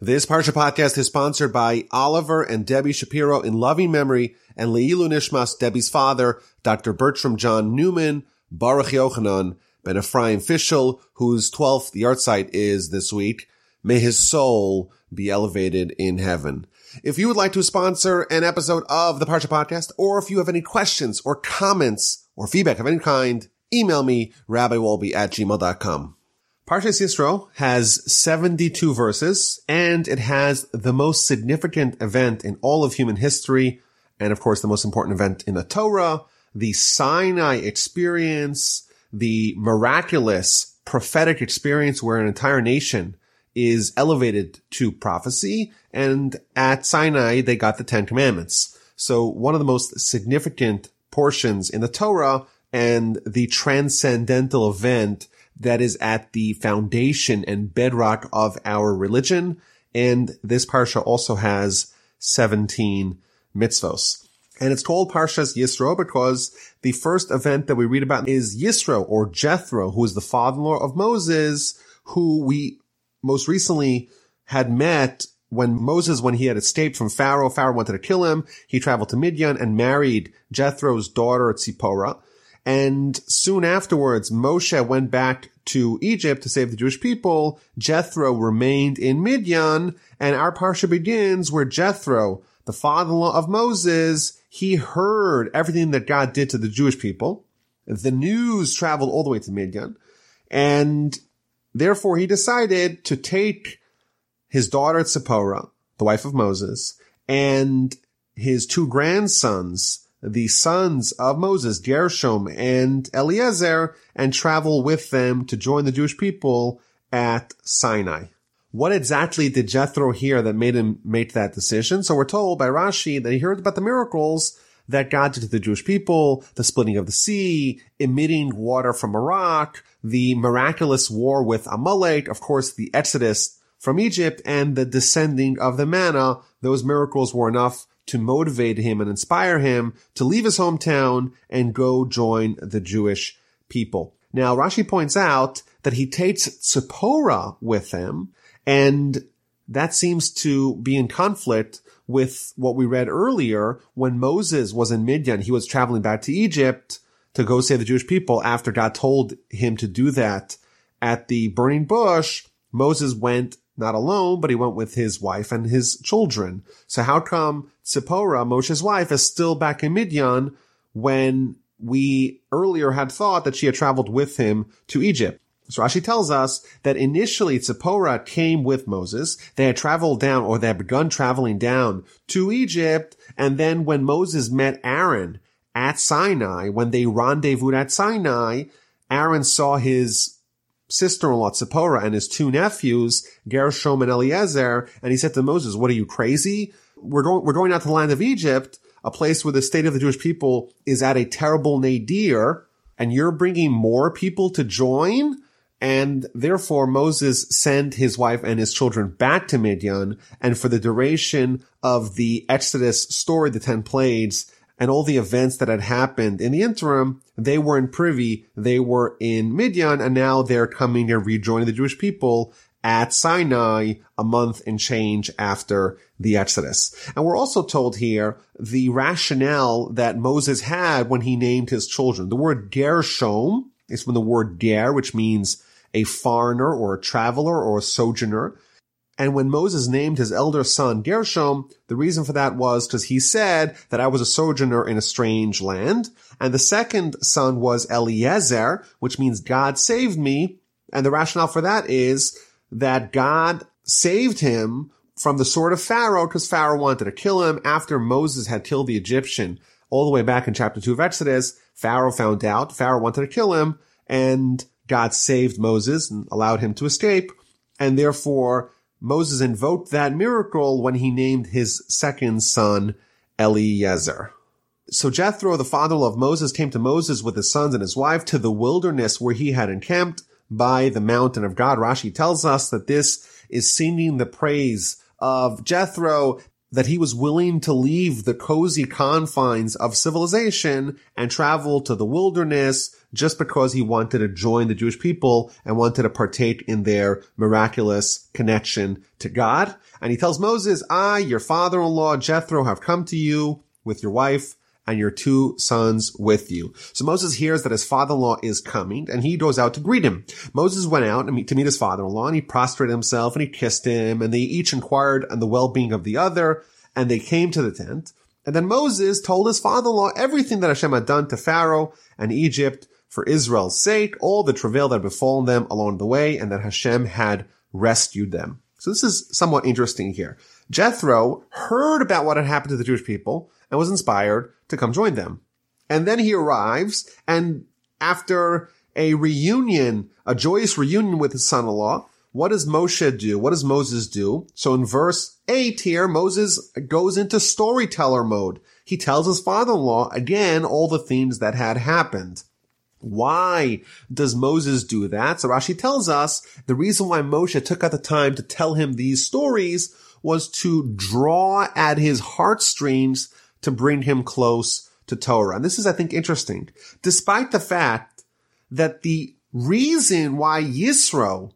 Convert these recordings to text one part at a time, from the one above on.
This Parsha podcast is sponsored by Oliver and Debbie Shapiro in loving memory and Leilu Nishmas, Debbie's father, Dr. Bertram John Newman, Baruch Yochanan, Ben Ephraim Fischel, whose 12th yahrzeit is this week. May his soul be elevated in heaven. If you would like to sponsor an episode of the Parsha podcast, or if you have any questions or comments or feedback of any kind, email me, rabbiwolbe at gmail.com. Parshas Yisro has 72 verses, and it has the most significant event in all of human history, and of course the most important event in the Torah, the Sinai experience, the miraculous prophetic experience where an entire nation is elevated to prophecy, and at Sinai they got the Ten Commandments. So one of the most significant portions in the Torah and the transcendental event that is at the foundation and bedrock of our religion. And this parsha also has 17 mitzvos. And it's called Parshas Yisro because the first event that we read about is Yisro or Jethro, who is the father-in-law of Moses, who we most recently had met when Moses, when he had escaped from Pharaoh, Pharaoh wanted to kill him. He traveled to Midian and married Jethro's daughter Tzipporah. And soon afterwards, Moshe went back to Egypt to save the Jewish people. Jethro remained in Midian, and our parsha begins where Jethro, the father-in-law of Moses, he heard everything that God did to the Jewish people. The news traveled all the way to Midian, and therefore he decided to take his daughter Tzipporah, the wife of Moses, and his two grandsons, the sons of Moses, Gershom and Eliezer, and travel with them to join the Jewish people at Sinai. What exactly did Jethro hear that made him make that decision? So we're told by Rashi that he heard about the miracles that God did to the Jewish people, the splitting of the sea, emitting water from a rock, the miraculous war with Amalek, of course, the exodus from Egypt, and the descending of the manna. Those miracles were enough to motivate him and inspire him to leave his hometown and go join the Jewish people. Now, Rashi points out that he takes Tzipporah with him, and that seems to be in conflict with what we read earlier when Moses was in Midian. He was traveling back to Egypt to go save the Jewish people after God told him to do that at the burning bush. Moses went not alone, but he went with his wife and his children. So how come Zipporah, Moshe's wife, is still back in Midian when we earlier had thought that she had traveled with him to Egypt? So Rashi tells us that initially Zipporah came with Moses. They had traveled down or they had begun traveling down to Egypt. And then when Moses met Aaron at Sinai, when they rendezvoused at Sinai, Aaron saw his sister-in-law Tzipporah and his two nephews, Gershom and Eliezer, and he said to Moses, what are you crazy? We're going, we're going out to the land of Egypt, a place where the state of the Jewish people is at a terrible nadir, and you're bringing more people to join? And therefore Moses sent his wife and his children back to Midian, and for the duration of the Exodus story, the ten plagues, and all the events that had happened in the interim, they were in privy, they were in Midian, and now they're coming and rejoining the Jewish people at Sinai a month and change after the Exodus. And we're also told here the rationale that Moses had when he named his children. The word Gershom is from the word ger, which means a foreigner or a traveler or a sojourner. And when Moses named his elder son Gershom, the reason for that was because he said that I was a sojourner in a strange land. And the second son was Eliezer, which means God saved me. And the rationale for that is that God saved him from the sword of Pharaoh because Pharaoh wanted to kill him after Moses had killed the Egyptian. All the way back in chapter 2 of Exodus, Pharaoh found out, Pharaoh wanted to kill him, and God saved Moses and allowed him to escape. And therefore, Moses invoked that miracle when he named his second son Eliezer. So Jethro, the father-in-law of Moses, came to Moses with his sons and his wife to the wilderness where he had encamped by the mountain of God. Rashi tells us that this is singing the praise of Jethro. That he was willing to leave the cozy confines of civilization and travel to the wilderness just because he wanted to join the Jewish people and wanted to partake in their miraculous connection to God. And he tells Moses, I, your father-in-law Jethro, have come to you with your wife and your two sons with you. So Moses hears that his father-in-law is coming and he goes out to greet him. Moses went out to meet, his father-in-law and he prostrated himself and he kissed him and they each inquired on the well-being of the other and they came to the tent. And then Moses told his father-in-law everything that Hashem had done to Pharaoh and Egypt for Israel's sake, all the travail that had befallen them along the way and that Hashem had rescued them. So this is somewhat interesting here. Jethro heard about what had happened to the Jewish people and was inspired to come join them. And then he arrives and after a reunion, a joyous reunion with his son-in-law, what does Moshe do? What does Moses do? So in verse 8 here, Moses goes into storyteller mode. He tells his father-in-law again all the things that had happened. Why does Moses do that? So Rashi tells us the reason why Moshe took out the time to tell him these stories was to draw at his heartstrings to bring him close to Torah. And this is, I think, interesting. Despite the fact that the reason why Yisro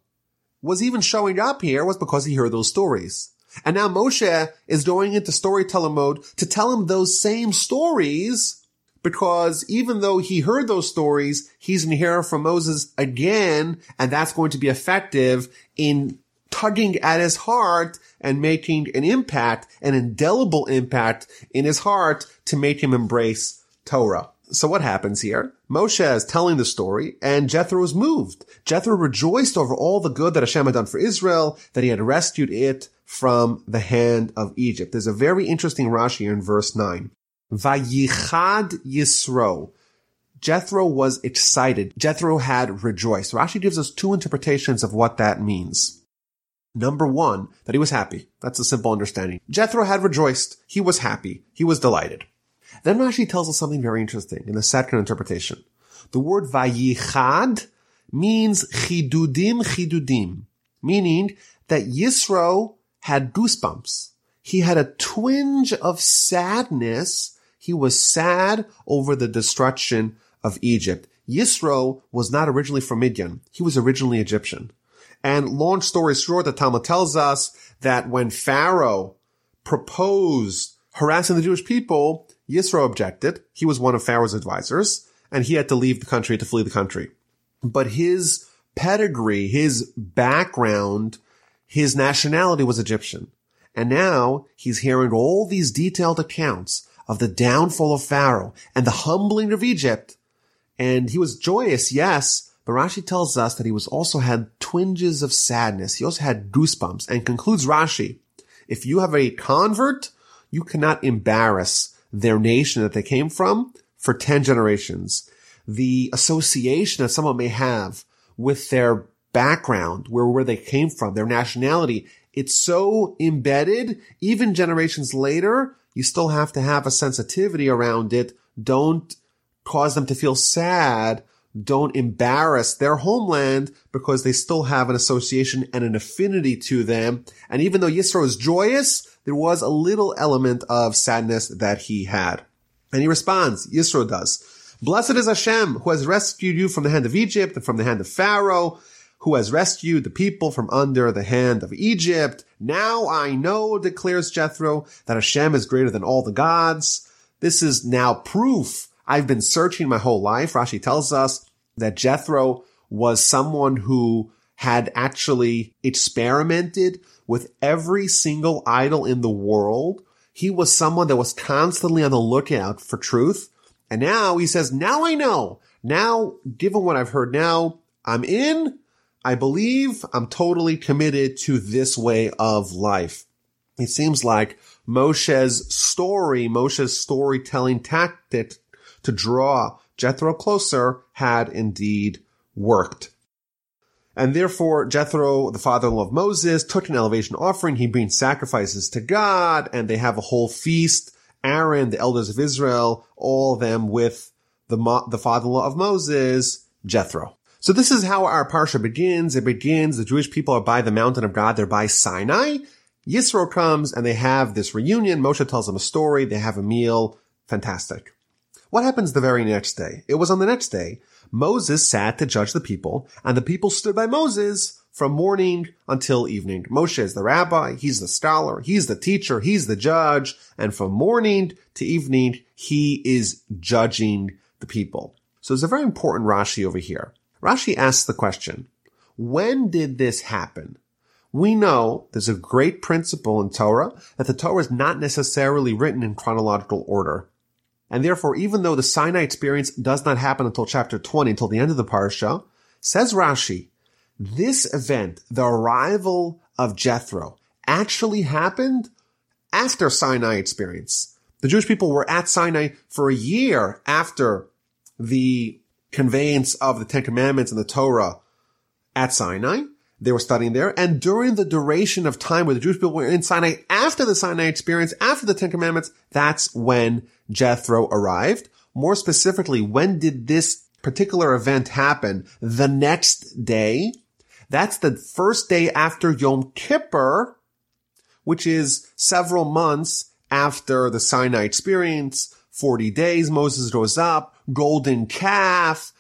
was even showing up here was because he heard those stories. And now Moshe is going into storyteller mode to tell him those same stories because even though he heard those stories, he's to hear from Moses again, and that's going to be effective in tugging at his heart and making an impact, an indelible impact in his heart to make him embrace Torah. So what happens here? Moshe is telling the story and Jethro is moved. Jethro rejoiced over all the good that Hashem had done for Israel, that he had rescued it from the hand of Egypt. There's a very interesting Rashi here in verse 9. Vayichad Yisro. Jethro was excited. Jethro had rejoiced. Rashi gives us two interpretations of what that means. Number one, that he was happy. That's a simple understanding. Jethro had rejoiced. He was happy. He was delighted. Then Rashi tells us something very interesting in the second interpretation. The word vayichad means chidudim chidudim, meaning that Yisro had goosebumps. He had a twinge of sadness. He was sad over the destruction of Egypt. Yisro was not originally from Midian. He was originally Egyptian. And long story short, the Talmud tells us that when Pharaoh proposed harassing the Jewish people, Yisro objected. He was one of Pharaoh's advisors, and he had to leave the country to flee the country. But his pedigree, his background, his nationality was Egyptian. And now he's hearing all these detailed accounts of the downfall of Pharaoh and the humbling of Egypt. And he was joyous, yes, but Rashi tells us that he was also had twinges of sadness. He also had goosebumps and concludes Rashi, if you have a convert, you cannot embarrass their nation that they came from for 10 generations. The association that someone may have with their background, where, where they came from, their nationality, it's so embedded, even generations later, you still have to have a sensitivity around it. Don't cause them to feel sad don't embarrass their homeland because they still have an association and an affinity to them. And even though Yisro is joyous, there was a little element of sadness that he had. And he responds, Yisro does, Blessed is Hashem who has rescued you from the hand of Egypt and from the hand of Pharaoh, who has rescued the people from under the hand of Egypt. Now I know, declares Jethro, that Hashem is greater than all the gods. This is now proof I've been searching my whole life. Rashi tells us that Jethro was someone who had actually experimented with every single idol in the world. He was someone that was constantly on the lookout for truth. And now he says, now I know. Now, given what I've heard now, I'm in. I believe I'm totally committed to this way of life. It seems like Moshe's story, Moshe's storytelling tactic to draw Jethro closer had indeed worked. And therefore, Jethro, the father-in-law of Moses, took an elevation offering. He brings sacrifices to God, and they have a whole feast. Aaron, the elders of Israel, all of them with the, the father-in-law of Moses, Jethro. So this is how our parsha begins. It begins, the Jewish people are by the mountain of God. They're by Sinai. Yisro comes and they have this reunion. Moshe tells them a story. They have a meal. Fantastic. What happens the very next day? It was on the next day. Moses sat to judge the people and the people stood by Moses from morning until evening. Moshe is the rabbi. He's the scholar. He's the teacher. He's the judge. And from morning to evening, he is judging the people. So it's a very important Rashi over here. Rashi asks the question, when did this happen? We know there's a great principle in Torah that the Torah is not necessarily written in chronological order. And therefore, even though the Sinai experience does not happen until chapter 20, until the end of the parsha, says Rashi, this event, the arrival of Jethro, actually happened after Sinai experience. The Jewish people were at Sinai for a year after the conveyance of the Ten Commandments and the Torah at Sinai. They were studying there. And during the duration of time where the Jewish people were in Sinai after the Sinai experience, after the Ten Commandments, that's when Jethro arrived. More specifically, when did this particular event happen? The next day. That's the first day after Yom Kippur, which is several months after the Sinai experience. 40 days, Moses goes up, golden calf,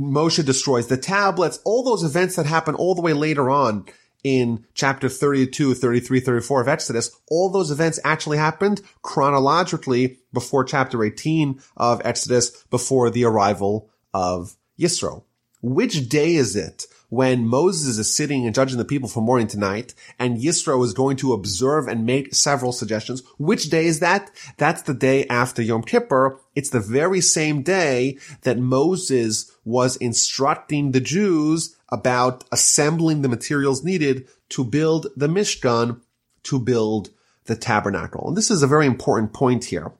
Moshe destroys the tablets, all those events that happen all the way later on in chapter 32, 33, 34 of Exodus, all those events actually happened chronologically before chapter 18 of Exodus, before the arrival of Yisro. Which day is it when Moses is sitting and judging the people from morning to night, and Yisro is going to observe and make several suggestions. Which day is that? That's the day after Yom Kippur. It's the very same day that Moses was instructing the Jews about assembling the materials needed to build the Mishkan, to build the tabernacle. And this is a very important point here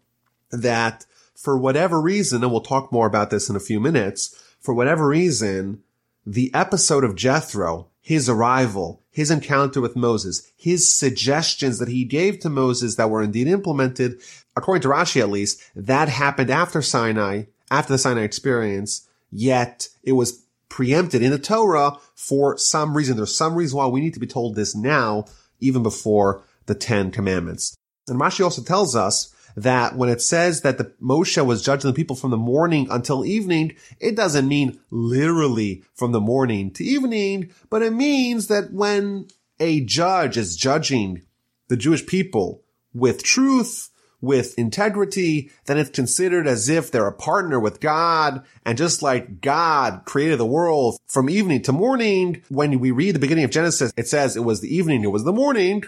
that for whatever reason, and we'll talk more about this in a few minutes, for whatever reason, the episode of Jethro, his arrival, his encounter with Moses, his suggestions that he gave to Moses that were indeed implemented, according to Rashi at least, that happened after Sinai, after the Sinai experience, yet it was preempted in the Torah for some reason. There's some reason why we need to be told this now, even before the Ten Commandments. And Rashi also tells us that when it says that the Moshe was judging the people from the morning until evening, it doesn't mean literally from the morning to evening, but it means that when a judge is judging the Jewish people with truth, with integrity, then it's considered as if they're a partner with God. And just like God created the world from evening to morning, when we read the beginning of Genesis, it says it was the evening, it was the morning.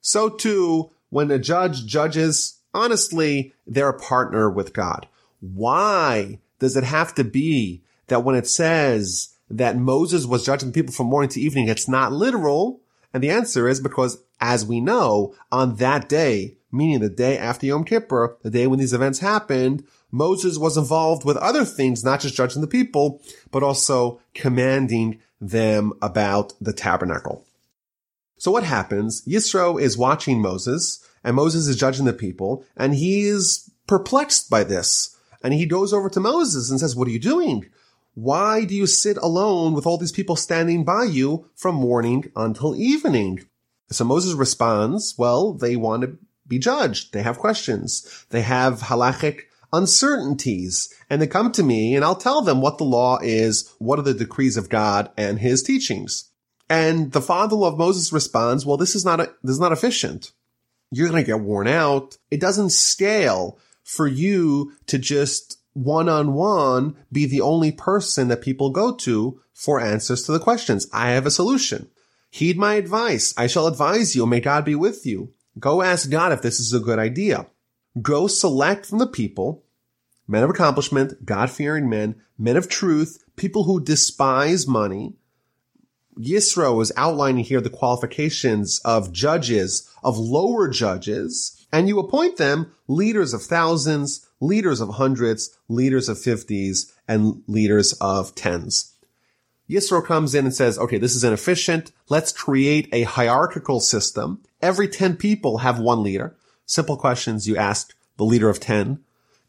So too, when a judge judges honestly, they're a partner with God. Why does it have to be that when it says that Moses was judging people from morning to evening, it's not literal? And the answer is because, as we know, on that day, meaning the day after Yom Kippur, the day when these events happened, Moses was involved with other things, not just judging the people, but also commanding them about the tabernacle. So what happens? Yisro is watching Moses and Moses is judging the people and he is perplexed by this. And he goes over to Moses and says, what are you doing? Why do you sit alone with all these people standing by you from morning until evening? So Moses responds, well, they want to be judged. They have questions. They have halachic uncertainties and they come to me and I'll tell them what the law is, what are the decrees of God and his teachings. And the father of Moses responds, well, this is not, a, this is not efficient you're going to get worn out. It doesn't scale for you to just one on one be the only person that people go to for answers to the questions. I have a solution. Heed my advice. I shall advise you. May God be with you. Go ask God if this is a good idea. Go select from the people, men of accomplishment, God fearing men, men of truth, people who despise money, Yisro is outlining here the qualifications of judges, of lower judges, and you appoint them leaders of thousands, leaders of hundreds, leaders of fifties, and leaders of tens. Yisro comes in and says, okay, this is inefficient. Let's create a hierarchical system. Every 10 people have one leader. Simple questions you ask the leader of 10.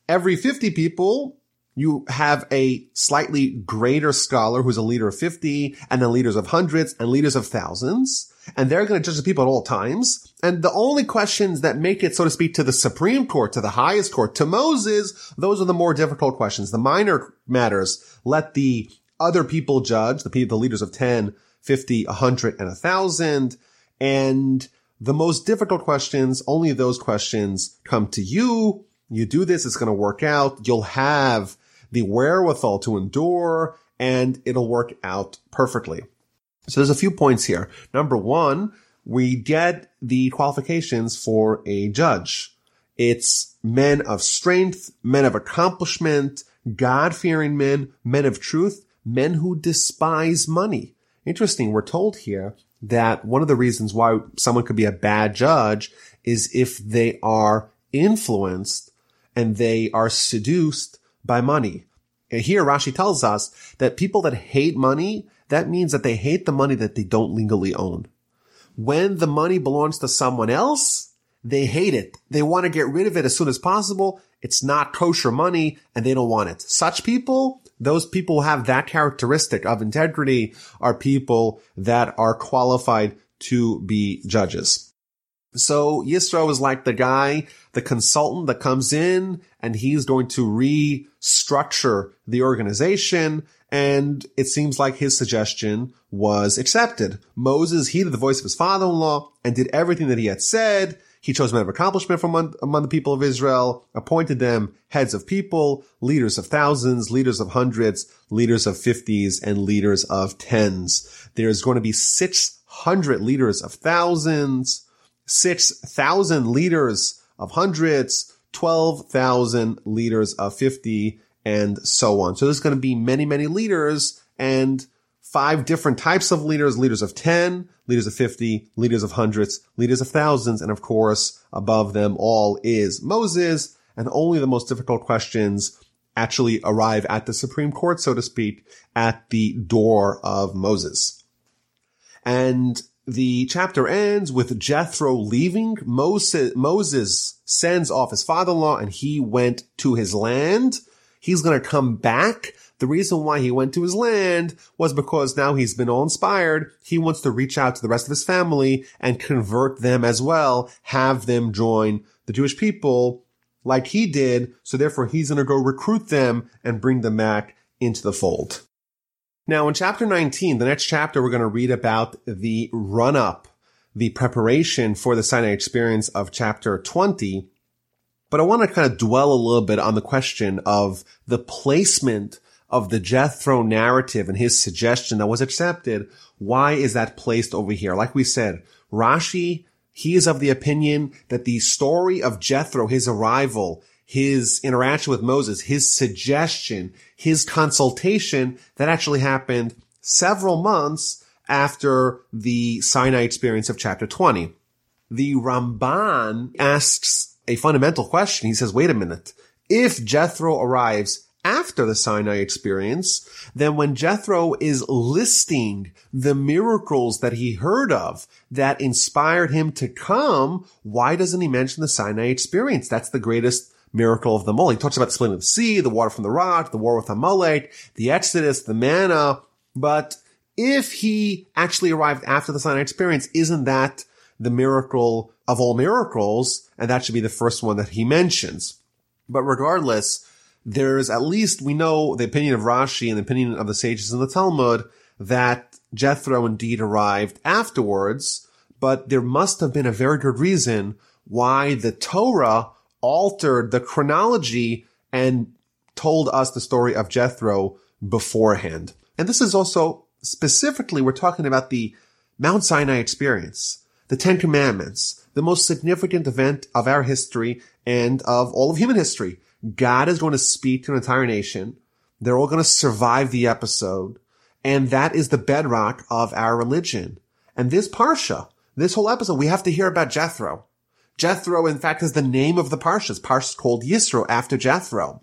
Every 50 people you have a slightly greater scholar who's a leader of 50 and then leaders of hundreds and leaders of thousands. and they're going to judge the people at all times. And the only questions that make it, so to speak, to the Supreme Court, to the highest court, to Moses, those are the more difficult questions. The minor matters, let the other people judge, the people, the leaders of 10, 50, 100, and 1,000. And the most difficult questions, only those questions come to you. You do this, it's going to work out. You'll have the wherewithal to endure and it'll work out perfectly. So there's a few points here. Number one, we get the qualifications for a judge. It's men of strength, men of accomplishment, God-fearing men, men of truth, men who despise money. Interesting. We're told here that one of the reasons why someone could be a bad judge is if they are influenced and they are seduced by money. And here Rashi tells us that people that hate money, that means that they hate the money that they don't legally own. When the money belongs to someone else, they hate it. They want to get rid of it as soon as possible. It's not kosher money and they don't want it. Such people, those people who have that characteristic of integrity are people that are qualified to be judges. So Yisro is like the guy, the consultant that comes in and he's going to restructure the organization. And it seems like his suggestion was accepted. Moses heeded the voice of his father-in-law and did everything that he had said. He chose men of accomplishment from among, among, the people of Israel, appointed them heads of people, leaders of thousands, leaders of hundreds, leaders of fifties, and leaders of tens. There's going to be 600 leaders of thousands, 6,000 leaders of hundreds, 12,000 leaders of 50, and so on. So there's going to be many, many leaders and five different types of leaders, leaders of 10, leaders of 50, leaders of hundreds, leaders of thousands, and of course, above them all is Moses, and only the most difficult questions actually arrive at the Supreme Court, so to speak, at the door of Moses. And the chapter ends with Jethro leaving. Moses, Moses sends off his father-in-law and he went to his land. He's going to come back. The reason why he went to his land was because now he's been all inspired. He wants to reach out to the rest of his family and convert them as well, have them join the Jewish people like he did. So therefore he's going to go recruit them and bring them back into the fold. Now, in chapter 19, the next chapter, we're going to read about the run up, the preparation for the Sinai experience of chapter 20. But I want to kind of dwell a little bit on the question of the placement of the Jethro narrative and his suggestion that was accepted. Why is that placed over here? Like we said, Rashi, he is of the opinion that the story of Jethro, his arrival, his interaction with Moses, his suggestion, his consultation that actually happened several months after the Sinai experience of chapter 20. The Ramban asks a fundamental question. He says, wait a minute. If Jethro arrives after the Sinai experience, then when Jethro is listing the miracles that he heard of that inspired him to come, why doesn't he mention the Sinai experience? That's the greatest miracle of them all. He talks about the splitting of the sea, the water from the rock, the war with Amalek, the Exodus, the manna. But if he actually arrived after the Sinai experience, isn't that the miracle of all miracles? And that should be the first one that he mentions. But regardless, there's at least, we know the opinion of Rashi and the opinion of the sages in the Talmud that Jethro indeed arrived afterwards, but there must have been a very good reason why the Torah altered the chronology and told us the story of Jethro beforehand. And this is also specifically, we're talking about the Mount Sinai experience, the Ten Commandments, the most significant event of our history and of all of human history. God is going to speak to an entire nation. They're all going to survive the episode. And that is the bedrock of our religion. And this Parsha, this whole episode, we have to hear about Jethro. Jethro, in fact, is the name of the Parshas. Parshas called Yisro after Jethro.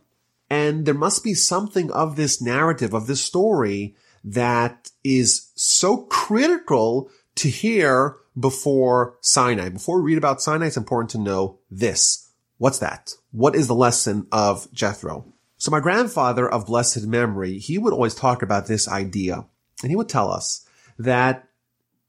And there must be something of this narrative, of this story that is so critical to hear before Sinai. Before we read about Sinai, it's important to know this. What's that? What is the lesson of Jethro? So my grandfather of blessed memory, he would always talk about this idea and he would tell us that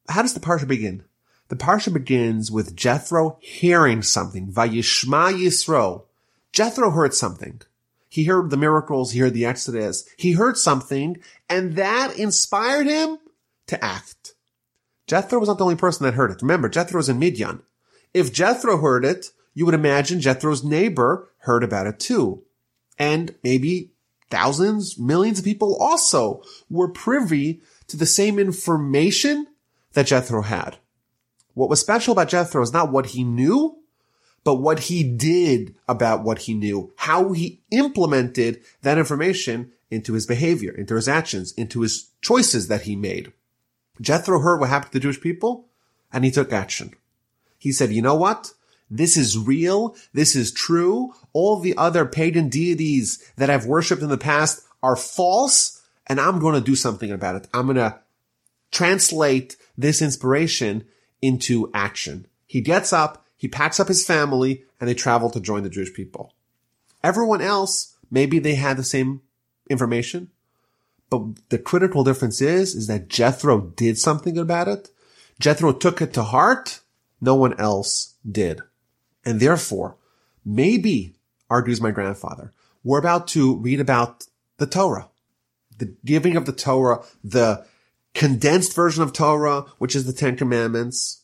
how does the parsha begin? The parsha begins with Jethro hearing something. Vayishma Yisro. Jethro heard something. He heard the miracles, he heard the Exodus, he heard something, and that inspired him to act. Jethro was not the only person that heard it. Remember, Jethro was in Midian. If Jethro heard it, you would imagine Jethro's neighbor heard about it too. And maybe thousands, millions of people also were privy to the same information that Jethro had. What was special about Jethro is not what he knew, but what he did about what he knew, how he implemented that information into his behavior, into his actions, into his choices that he made. Jethro heard what happened to the Jewish people and he took action. He said, you know what? This is real. This is true. All the other pagan deities that I've worshipped in the past are false and I'm going to do something about it. I'm going to translate this inspiration into action. He gets up, he packs up his family, and they travel to join the Jewish people. Everyone else, maybe they had the same information, but the critical difference is, is that Jethro did something about it. Jethro took it to heart. No one else did. And therefore, maybe, argues my grandfather, we're about to read about the Torah, the giving of the Torah, the condensed version of Torah, which is the Ten Commandments.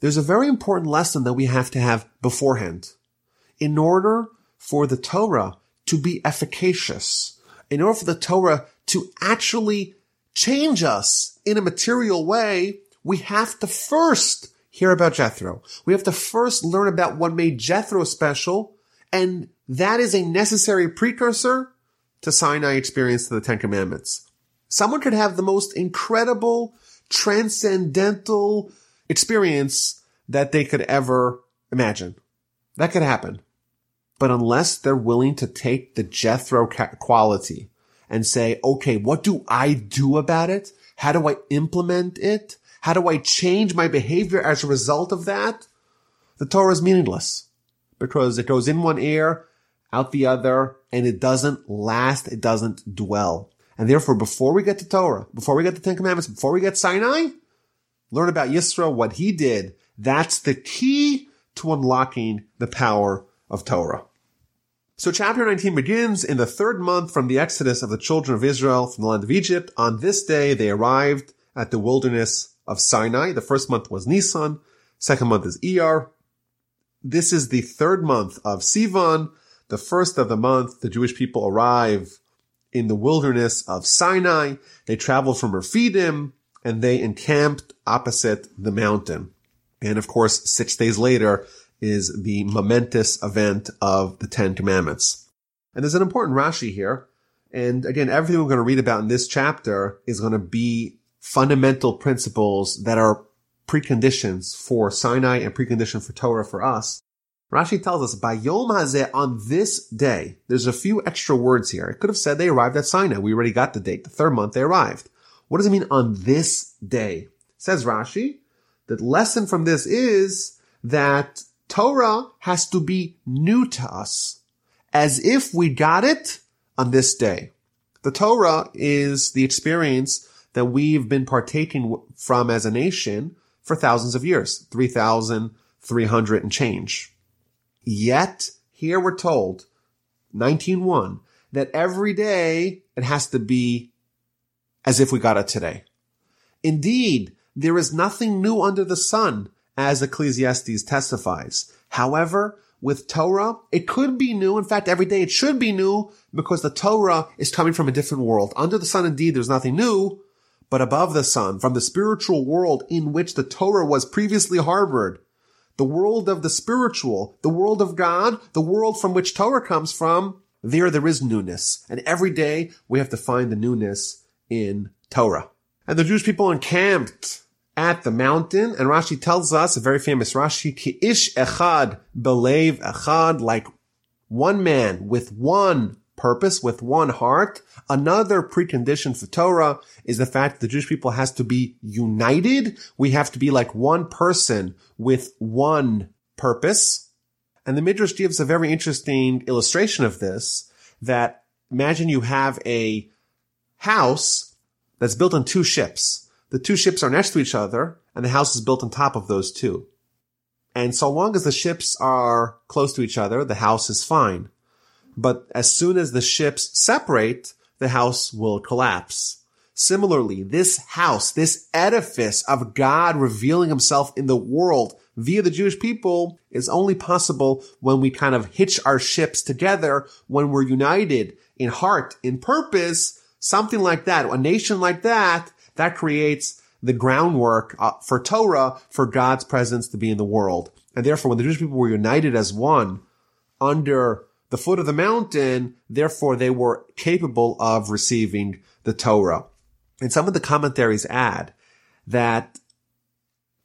There's a very important lesson that we have to have beforehand. In order for the Torah to be efficacious, in order for the Torah to actually change us in a material way, we have to first hear about Jethro. We have to first learn about what made Jethro special, and that is a necessary precursor to Sinai experience to the Ten Commandments. Someone could have the most incredible, transcendental experience that they could ever imagine. That could happen. But unless they're willing to take the Jethro quality and say, okay, what do I do about it? How do I implement it? How do I change my behavior as a result of that? The Torah is meaningless because it goes in one ear, out the other, and it doesn't last. It doesn't dwell. And therefore, before we get to Torah, before we get to Ten Commandments, before we get Sinai, learn about Yisro, what he did. That's the key to unlocking the power of Torah. So chapter 19 begins in the third month from the exodus of the children of Israel from the land of Egypt. On this day, they arrived at the wilderness of Sinai. The first month was Nisan. Second month is Iyar. This is the third month of Sivan. The first of the month, the Jewish people arrive in the wilderness of Sinai. They traveled from Rephidim and they encamped opposite the mountain. And of course, six days later, is the momentous event of the Ten Commandments. And there's an important Rashi here. And again, everything we're going to read about in this chapter is going to be fundamental principles that are preconditions for Sinai and precondition for Torah for us. Rashi tells us, by Yom Hazeh, on this day, there's a few extra words here. It could have said they arrived at Sinai. We already got the date. The third month they arrived. What does it mean on this day? Says Rashi, the lesson from this is that Torah has to be new to us as if we got it on this day. The Torah is the experience that we've been partaking from as a nation for thousands of years, 3,300 and change. Yet here we're told, 19.1, that every day it has to be as if we got it today. Indeed, there is nothing new under the sun as Ecclesiastes testifies. However, with Torah, it could be new. In fact, every day it should be new because the Torah is coming from a different world. Under the sun, indeed, there's nothing new, but above the sun, from the spiritual world in which the Torah was previously harbored, the world of the spiritual, the world of God, the world from which Torah comes from, there there is newness. And every day we have to find the newness in Torah. And the Jewish people encamped at the mountain. And Rashi tells us, a very famous Rashi, ki ish echad belev echad, like one man with one purpose, with one heart. Another precondition for Torah is the fact that the Jewish people has to be united. We have to be like one person with one purpose. And the Midrash gives a very interesting illustration of this that imagine you have a house that's built on two ships the two ships are next to each other and the house is built on top of those two. And so long as the ships are close to each other, the house is fine. But as soon as the ships separate, the house will collapse. Similarly, this house, this edifice of God revealing himself in the world via the Jewish people is only possible when we kind of hitch our ships together, when we're united in heart, in purpose, something like that. A nation like that, that creates the groundwork uh, for Torah, for God's presence to be in the world. And therefore, when the Jewish people were united as one under the foot of the mountain, therefore they were capable of receiving the Torah. And some of the commentaries add that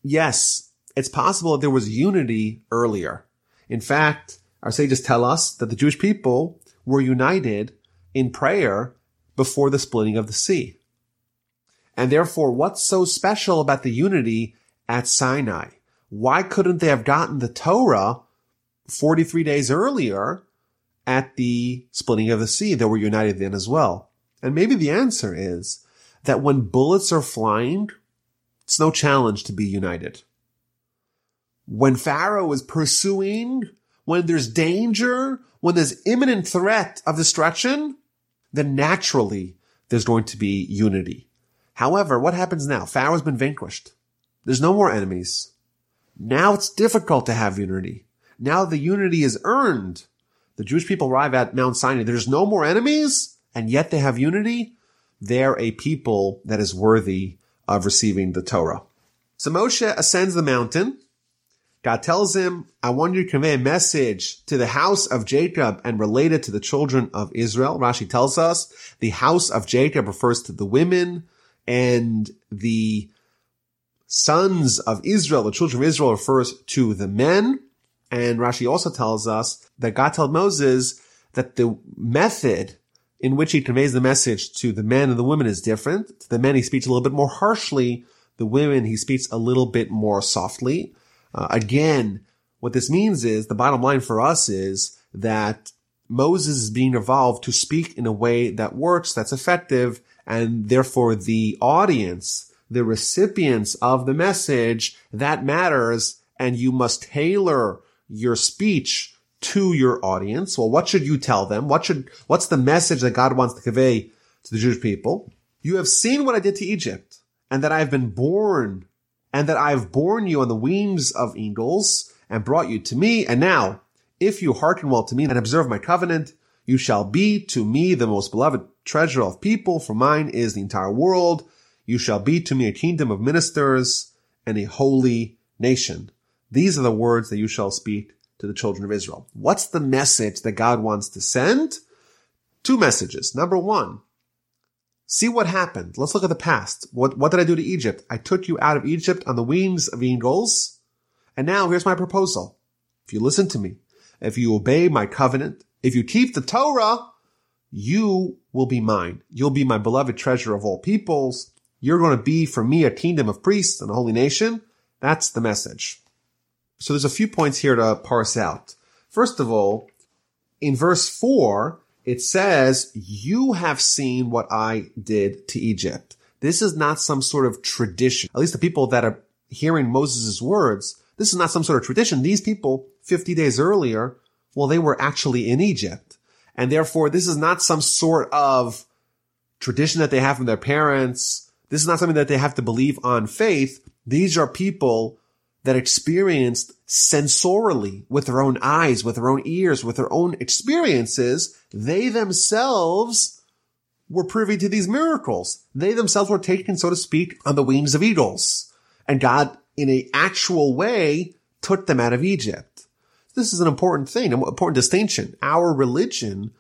yes, it's possible that there was unity earlier. In fact, our sages tell us that the Jewish people were united in prayer before the splitting of the sea. And therefore, what's so special about the unity at Sinai? Why couldn't they have gotten the Torah 43 days earlier at the splitting of the sea that were united then as well? And maybe the answer is that when bullets are flying, it's no challenge to be united. When Pharaoh is pursuing, when there's danger, when there's imminent threat of destruction, then naturally there's going to be unity. However, what happens now? Pharaoh's been vanquished. There's no more enemies. Now it's difficult to have unity. Now the unity is earned the Jewish people arrive at Mount Sinai. There's no more enemies, and yet they have unity. They're a people that is worthy of receiving the Torah. So Moshe ascends the mountain. God tells him, I want you to convey a message to the house of Jacob and relate it to the children of Israel. Rashi tells us the house of Jacob refers to the women and the sons of Israel, the children of Israel refers to the men. And Rashi also tells us that God told Moses that the method in which he conveys the message to the men and the women is different. To the men, he speaks a little bit more harshly. The women, he speaks a little bit more softly. Uh, again, what this means is the bottom line for us is that Moses is being evolved to speak in a way that works, that's effective, and therefore the audience, the recipients of the message, that matters, and you must tailor your speech to your audience. Well, what should you tell them? What should, what's the message that God wants to convey to the Jewish people? You have seen what I did to Egypt and that I have been born and that I have borne you on the wings of eagles and brought you to me. And now, if you hearken well to me and observe my covenant, you shall be to me the most beloved treasure of people, for mine is the entire world. You shall be to me a kingdom of ministers and a holy nation. These are the words that you shall speak to the children of Israel. What's the message that God wants to send? Two messages. Number one, see what happened. Let's look at the past. What, what did I do to Egypt? I took you out of Egypt on the wings of eagles. And now here's my proposal. If you listen to me, if you obey my covenant, if you keep the Torah, you will be mine. You'll be my beloved treasure of all peoples. You're going to be for me a kingdom of priests and a holy nation. That's the message. So there's a few points here to parse out. First of all, in verse four, it says, you have seen what I did to Egypt. This is not some sort of tradition. At least the people that are hearing Moses' words, this is not some sort of tradition. These people, 50 days earlier, well, they were actually in Egypt. And therefore, this is not some sort of tradition that they have from their parents. This is not something that they have to believe on faith. These are people that experienced sensorily with their own eyes, with their own ears, with their own experiences, they themselves were privy to these miracles. They themselves were taken, so to speak, on the wings of eagles. And God, in a actual way, took them out of Egypt. This is an important thing, an important distinction. Our religion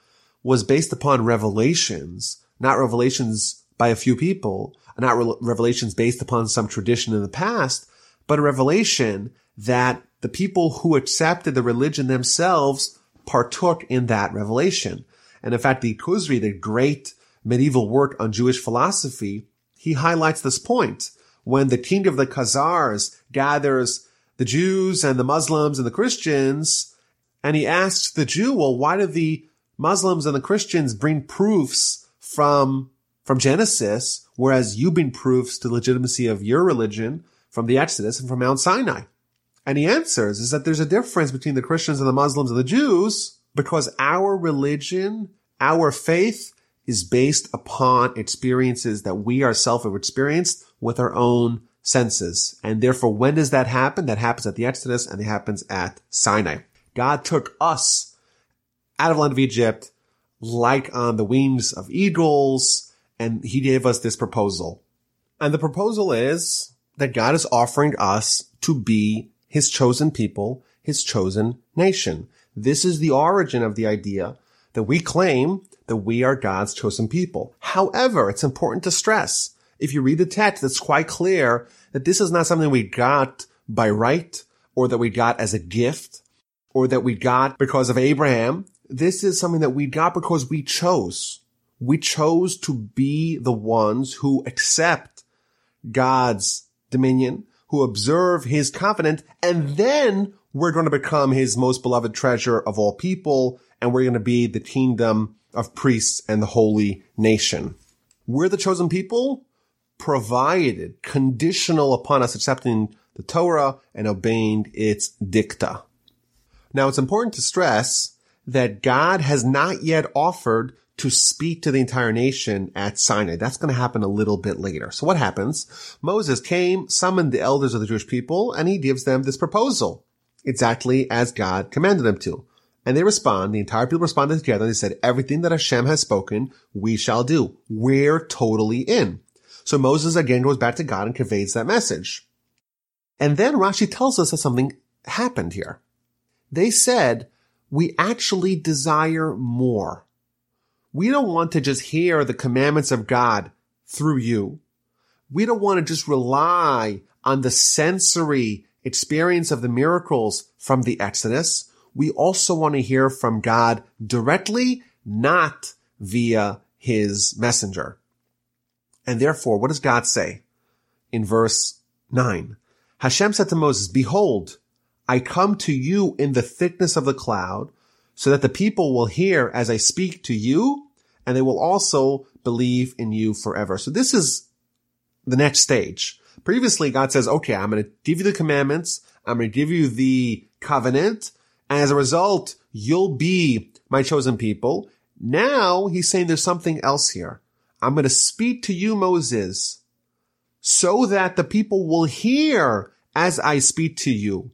was based upon revelations, not revelations by a few people, not revelations based upon some tradition in the past, but a revelation that the people who accepted the religion themselves partook in that revelation. And in fact, the Kuzari, the great medieval work on Jewish philosophy, he highlights this point. When the king of the Khazars gathers the Jews and the Muslims and the Christians, and he asks the Jew, well, why do the Muslims and the Christians bring proofs from, from Genesis, whereas you bring proofs to legitimacy of your religion? From the Exodus and from Mount Sinai? And he answers is that there's a difference between the Christians and the Muslims and the Jews because our religion, our faith is based upon experiences that we ourselves have experienced with our own senses. And therefore, when does that happen? That happens at the Exodus and it happens at Sinai. God took us out of the land of Egypt like on the wings of eagles and he gave us this proposal. And the proposal is that God is offering us to be his chosen people, his chosen nation. This is the origin of the idea that we claim that we are God's chosen people. However, it's important to stress, if you read the text, it's quite clear that this is not something we got by right or that we got as a gift or that we got because of Abraham. This is something that we got because we chose. We chose to be the ones who accept God's dominion, who observe his covenant, and then we're going to become his most beloved treasure of all people, and we're going to be the kingdom of priests and the holy nation. We're the chosen people, provided, conditional upon us accepting the Torah and obeying its dicta. Now it's important to stress that God has not yet offered to speak to the entire nation at Sinai. That's going to happen a little bit later. So what happens? Moses came, summoned the elders of the Jewish people, and he gives them this proposal, exactly as God commanded them to. And they respond, the entire people responded together and they said, everything that Hashem has spoken, we shall do. We're totally in. So Moses again goes back to God and conveys that message. And then Rashi tells us that something happened here. They said, we actually desire more. We don't want to just hear the commandments of God through you. We don't want to just rely on the sensory experience of the miracles from the Exodus. We also want to hear from God directly, not via his messenger. And therefore, what does God say in verse 9? Hashem said to Moses, behold, I come to you in the thickness of the cloud so that the people will hear as I speak to you and they will also believe in you forever. So this is the next stage. Previously, God says, okay, I'm going to give you the commandments. I'm going to give you the covenant. And as a result, you'll be my chosen people. Now he's saying there's something else here. I'm going to speak to you, Moses, so that the people will hear as I speak to you.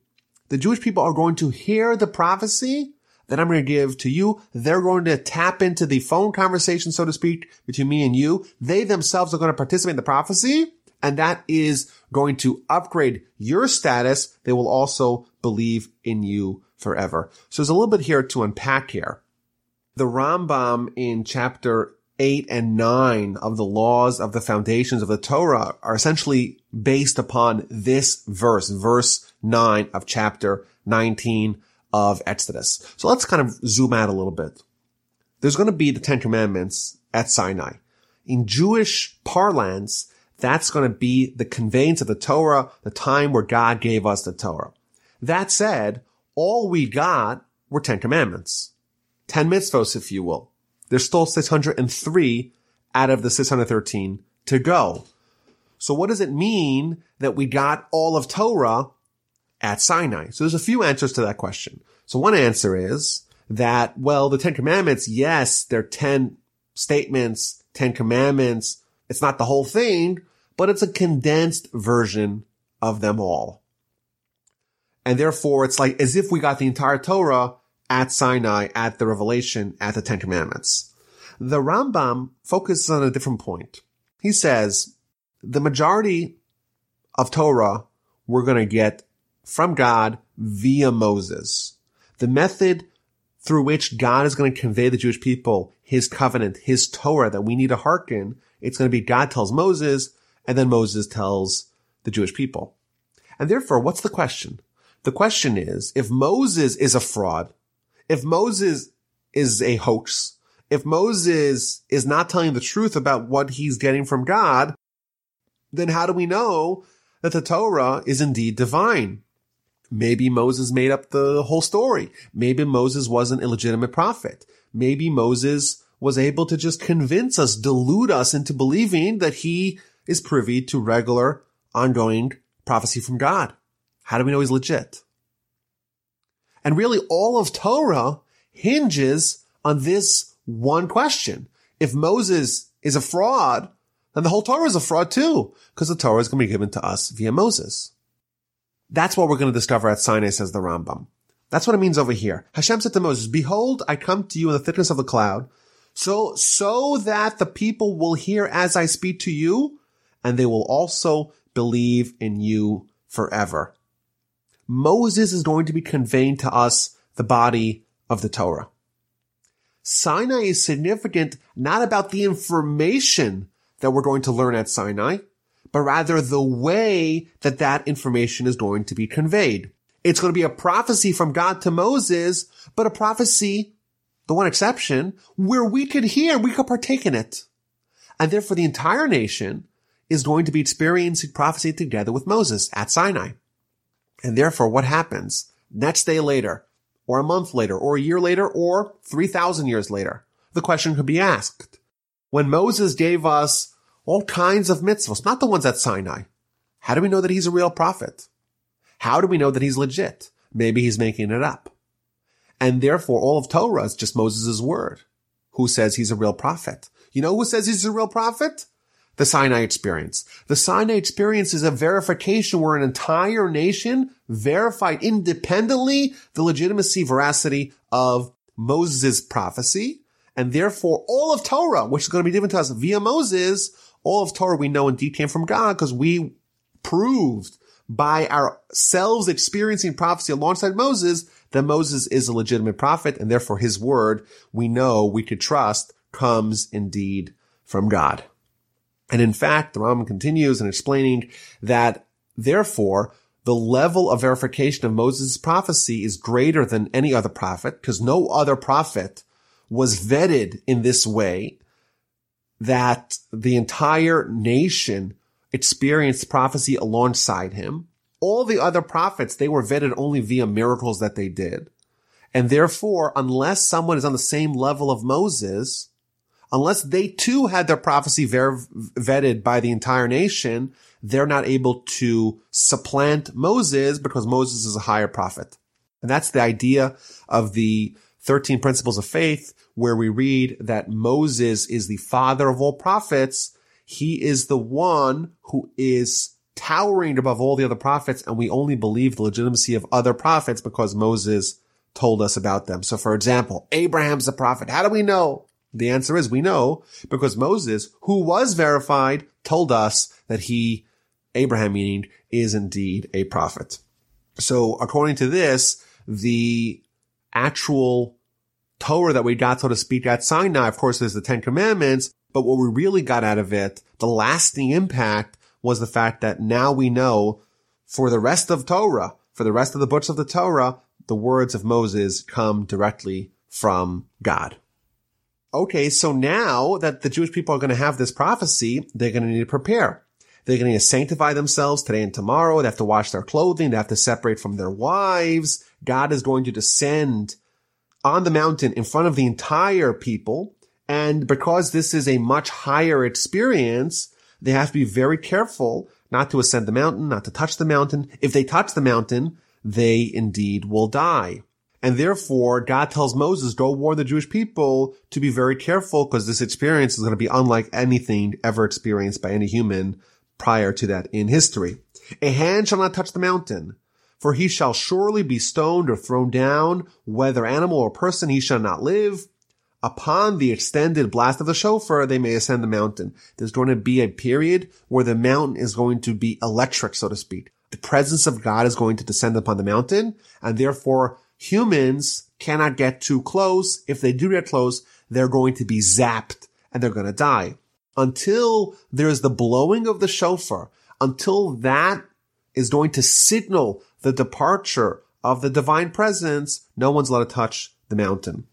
The Jewish people are going to hear the prophecy that I'm going to give to you. They're going to tap into the phone conversation, so to speak, between me and you. They themselves are going to participate in the prophecy. And that is going to upgrade your status. They will also believe in you forever. So there's a little bit here to unpack here. The Rambam in chapter 8 and 9 of the laws of the foundations of the Torah are essentially based upon this verse, verse 9 of chapter 19 of Exodus. So let's kind of zoom out a little bit. There's going to be the Ten Commandments at Sinai. In Jewish parlance, that's going to be the conveyance of the Torah, the time where God gave us the Torah. That said, all we got were Ten Commandments. Ten mitzvos, if you will. There's still 603 out of the 613 to go. So what does it mean that we got all of Torah at Sinai? So there's a few answers to that question. So one answer is that, well, the Ten Commandments, yes, they're 10 statements, 10 commandments. It's not the whole thing, but it's a condensed version of them all. And therefore it's like as if we got the entire Torah at Sinai, at the revelation, at the Ten Commandments. The Rambam focuses on a different point. He says the majority of Torah we're going to get from God via Moses. The method through which God is going to convey the Jewish people his covenant, his Torah that we need to hearken, it's going to be God tells Moses and then Moses tells the Jewish people. And therefore, what's the question? The question is, if Moses is a fraud, if Moses is a hoax, if Moses is not telling the truth about what he's getting from God, then how do we know that the Torah is indeed divine? Maybe Moses made up the whole story. Maybe Moses was an illegitimate prophet. Maybe Moses was able to just convince us, delude us into believing that he is privy to regular, ongoing prophecy from God. How do we know he's legit? And really all of Torah hinges on this one question. If Moses is a fraud, then the whole Torah is a fraud too, because the Torah is going to be given to us via Moses. That's what we're going to discover at Sinai, says the Rambam. That's what it means over here. Hashem said to Moses, behold, I come to you in the thickness of the cloud, so, so that the people will hear as I speak to you, and they will also believe in you forever. Moses is going to be conveying to us the body of the Torah. Sinai is significant not about the information that we're going to learn at Sinai, but rather the way that that information is going to be conveyed. It's going to be a prophecy from God to Moses, but a prophecy, the one exception, where we could hear, we could partake in it. And therefore the entire nation is going to be experiencing prophecy together with Moses at Sinai. And therefore what happens next day later, or a month later, or a year later, or 3,000 years later? The question could be asked. When Moses gave us all kinds of mitzvahs, not the ones at Sinai, how do we know that he's a real prophet? How do we know that he's legit? Maybe he's making it up. And therefore all of Torah is just Moses' word. Who says he's a real prophet? You know who says he's a real prophet? the Sinai experience. The Sinai experience is a verification where an entire nation verified independently the legitimacy, veracity of Moses' prophecy. And therefore all of Torah, which is going to be given to us via Moses, all of Torah we know indeed came from God because we proved by ourselves experiencing prophecy alongside Moses that Moses is a legitimate prophet and therefore his word we know we could trust comes indeed from God. And in fact, the Rambam continues in explaining that therefore the level of verification of Moses' prophecy is greater than any other prophet because no other prophet was vetted in this way that the entire nation experienced prophecy alongside him. All the other prophets, they were vetted only via miracles that they did. And therefore, unless someone is on the same level of Moses, unless they too had their prophecy vetted by the entire nation, they're not able to supplant Moses because Moses is a higher prophet. And that's the idea of the 13 principles of faith where we read that Moses is the father of all prophets. He is the one who is towering above all the other prophets and we only believe the legitimacy of other prophets because Moses told us about them. So for example, Abraham's a prophet. How do we know? The answer is we know because Moses, who was verified, told us that he, Abraham meaning, is indeed a prophet. So according to this, the actual Torah that we got, so to speak, at Sinai, of course, there's the Ten Commandments, but what we really got out of it, the lasting impact was the fact that now we know for the rest of Torah, for the rest of the books of the Torah, the words of Moses come directly from God okay, so now that the Jewish people are going to have this prophecy, they're going to need to prepare. They're going to need to sanctify themselves today and tomorrow. They have to wash their clothing. They have to separate from their wives. God is going to descend on the mountain in front of the entire people. And because this is a much higher experience, they have to be very careful not to ascend the mountain, not to touch the mountain. If they touch the mountain, they indeed will die. And therefore, God tells Moses, go warn the Jewish people to be very careful because this experience is going to be unlike anything ever experienced by any human prior to that in history. A hand shall not touch the mountain, for he shall surely be stoned or thrown down, whether animal or person, he shall not live. Upon the extended blast of the shofar, they may ascend the mountain. There's going to be a period where the mountain is going to be electric, so to speak. The presence of God is going to descend upon the mountain, and therefore humans cannot get too close. If they do get close, they're going to be zapped and they're going to die. Until there's the blowing of the shofar, until that is going to signal the departure of the divine presence, no one's allowed to touch the mountain.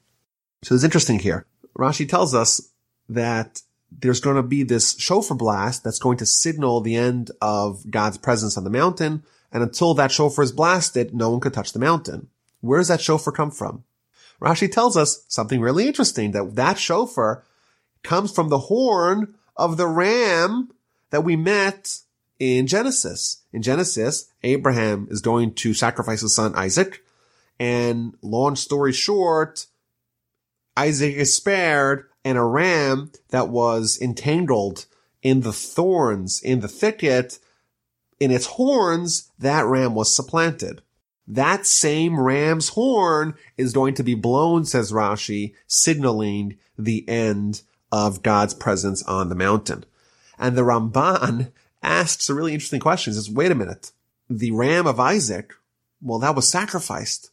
So it's interesting here. Rashi tells us that there's going to be this shofar blast that's going to signal the end of God's presence on the mountain. And until that shofar is blasted, no one could touch the mountain. Where does that shofar come from? Rashi tells us something really interesting that that shofar comes from the horn of the ram that we met in Genesis. In Genesis, Abraham is going to sacrifice his son Isaac. And long story short, Isaac is spared and a ram that was entangled in the thorns in the thicket, in its horns, that ram was supplanted. That same ram's horn is going to be blown, says Rashi, signaling the end of God's presence on the mountain. And the Ramban asks a really interesting question. He says, wait a minute. The ram of Isaac, well, that was sacrificed.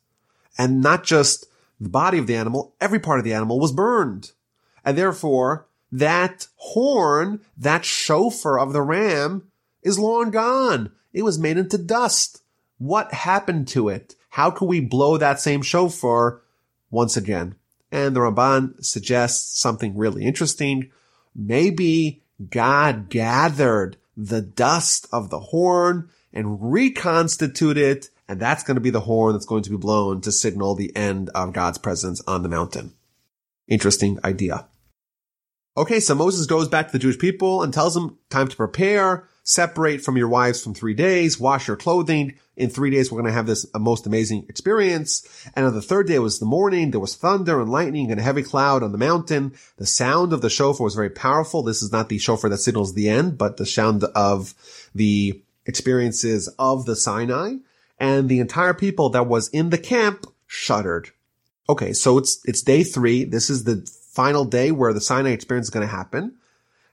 And not just the body of the animal, every part of the animal was burned. And therefore, that horn, that shofar of the ram is long gone. It was made into dust. What happened to it? How can we blow that same shofar once again? And the Ramban suggests something really interesting. Maybe God gathered the dust of the horn and reconstitute it, and that's going to be the horn that's going to be blown to signal the end of God's presence on the mountain. Interesting idea. Okay, so Moses goes back to the Jewish people and tells them time to prepare, separate from your wives from three days, wash your clothing. In three days, we're going to have this most amazing experience. And on the third day was the morning. There was thunder and lightning and a heavy cloud on the mountain. The sound of the shofar was very powerful. This is not the shofar that signals the end, but the sound of the experiences of the Sinai. And the entire people that was in the camp shuddered. Okay, so it's, it's day three. This is the final day where the Sinai experience is going to happen.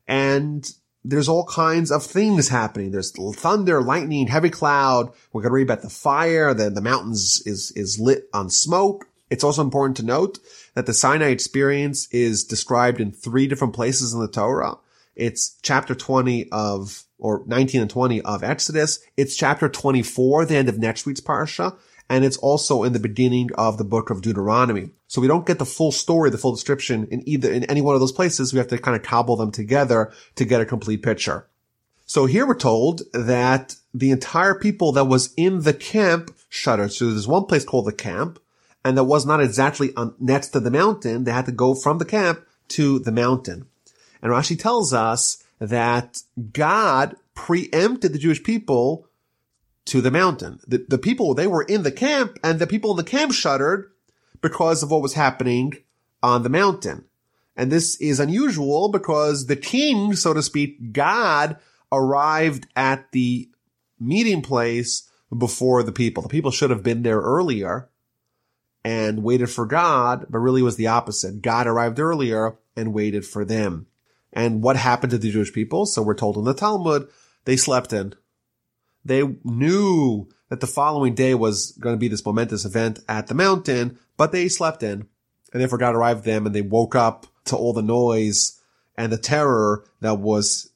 And there's all kinds of things happening. There's thunder, lightning, heavy cloud. We're going to read about the fire. Then the mountains is, is lit on smoke. It's also important to note that the Sinai experience is described in three different places in the Torah. It's chapter 20 of, or 19 and 20 of Exodus. It's chapter 24, the end of next week's parsha and it's also in the beginning of the book of Deuteronomy. So we don't get the full story, the full description in either, in any one of those places. We have to kind of cobble them together to get a complete picture. So here we're told that the entire people that was in the camp shuddered. So there's one place called the camp, and that was not exactly on, next to the mountain. They had to go from the camp to the mountain. And Rashi tells us that God preempted the Jewish people to the mountain. The, the people, they were in the camp and the people in the camp shuddered because of what was happening on the mountain. And this is unusual because the king, so to speak, God arrived at the meeting place before the people. The people should have been there earlier and waited for God, but really was the opposite. God arrived earlier and waited for them. And what happened to the Jewish people? So we're told in the Talmud, they slept in. They knew that the following day was going to be this momentous event at the mountain, but they slept in and they forgot to arrive them and they woke up to all the noise and the terror that was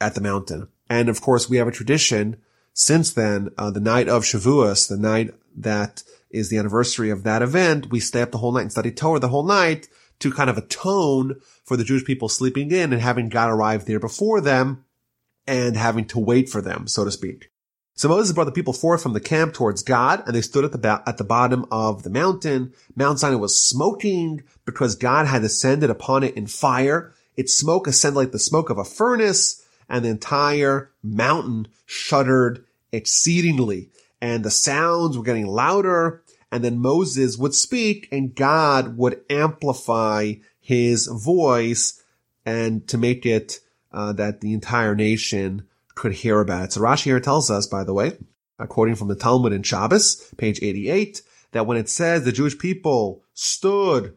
at the mountain. And of course, we have a tradition since then, uh, the night of Shavuos, the night that is the anniversary of that event, we stay up the whole night and study Torah the whole night to kind of atone for the Jewish people sleeping in and having God arrive there before them and having to wait for them, so to speak. So Moses brought the people forth from the camp towards God, and they stood at the ba- at the bottom of the mountain. Mount Sinai was smoking because God had ascended upon it in fire. Its smoke ascended like the smoke of a furnace, and the entire mountain shuddered exceedingly. And the sounds were getting louder, and then Moses would speak, and God would amplify his voice, and to make it uh, that the entire nation could hear about it. So Rashi here tells us, by the way, quoting from the Talmud in Shabbos, page 88, that when it says the Jewish people stood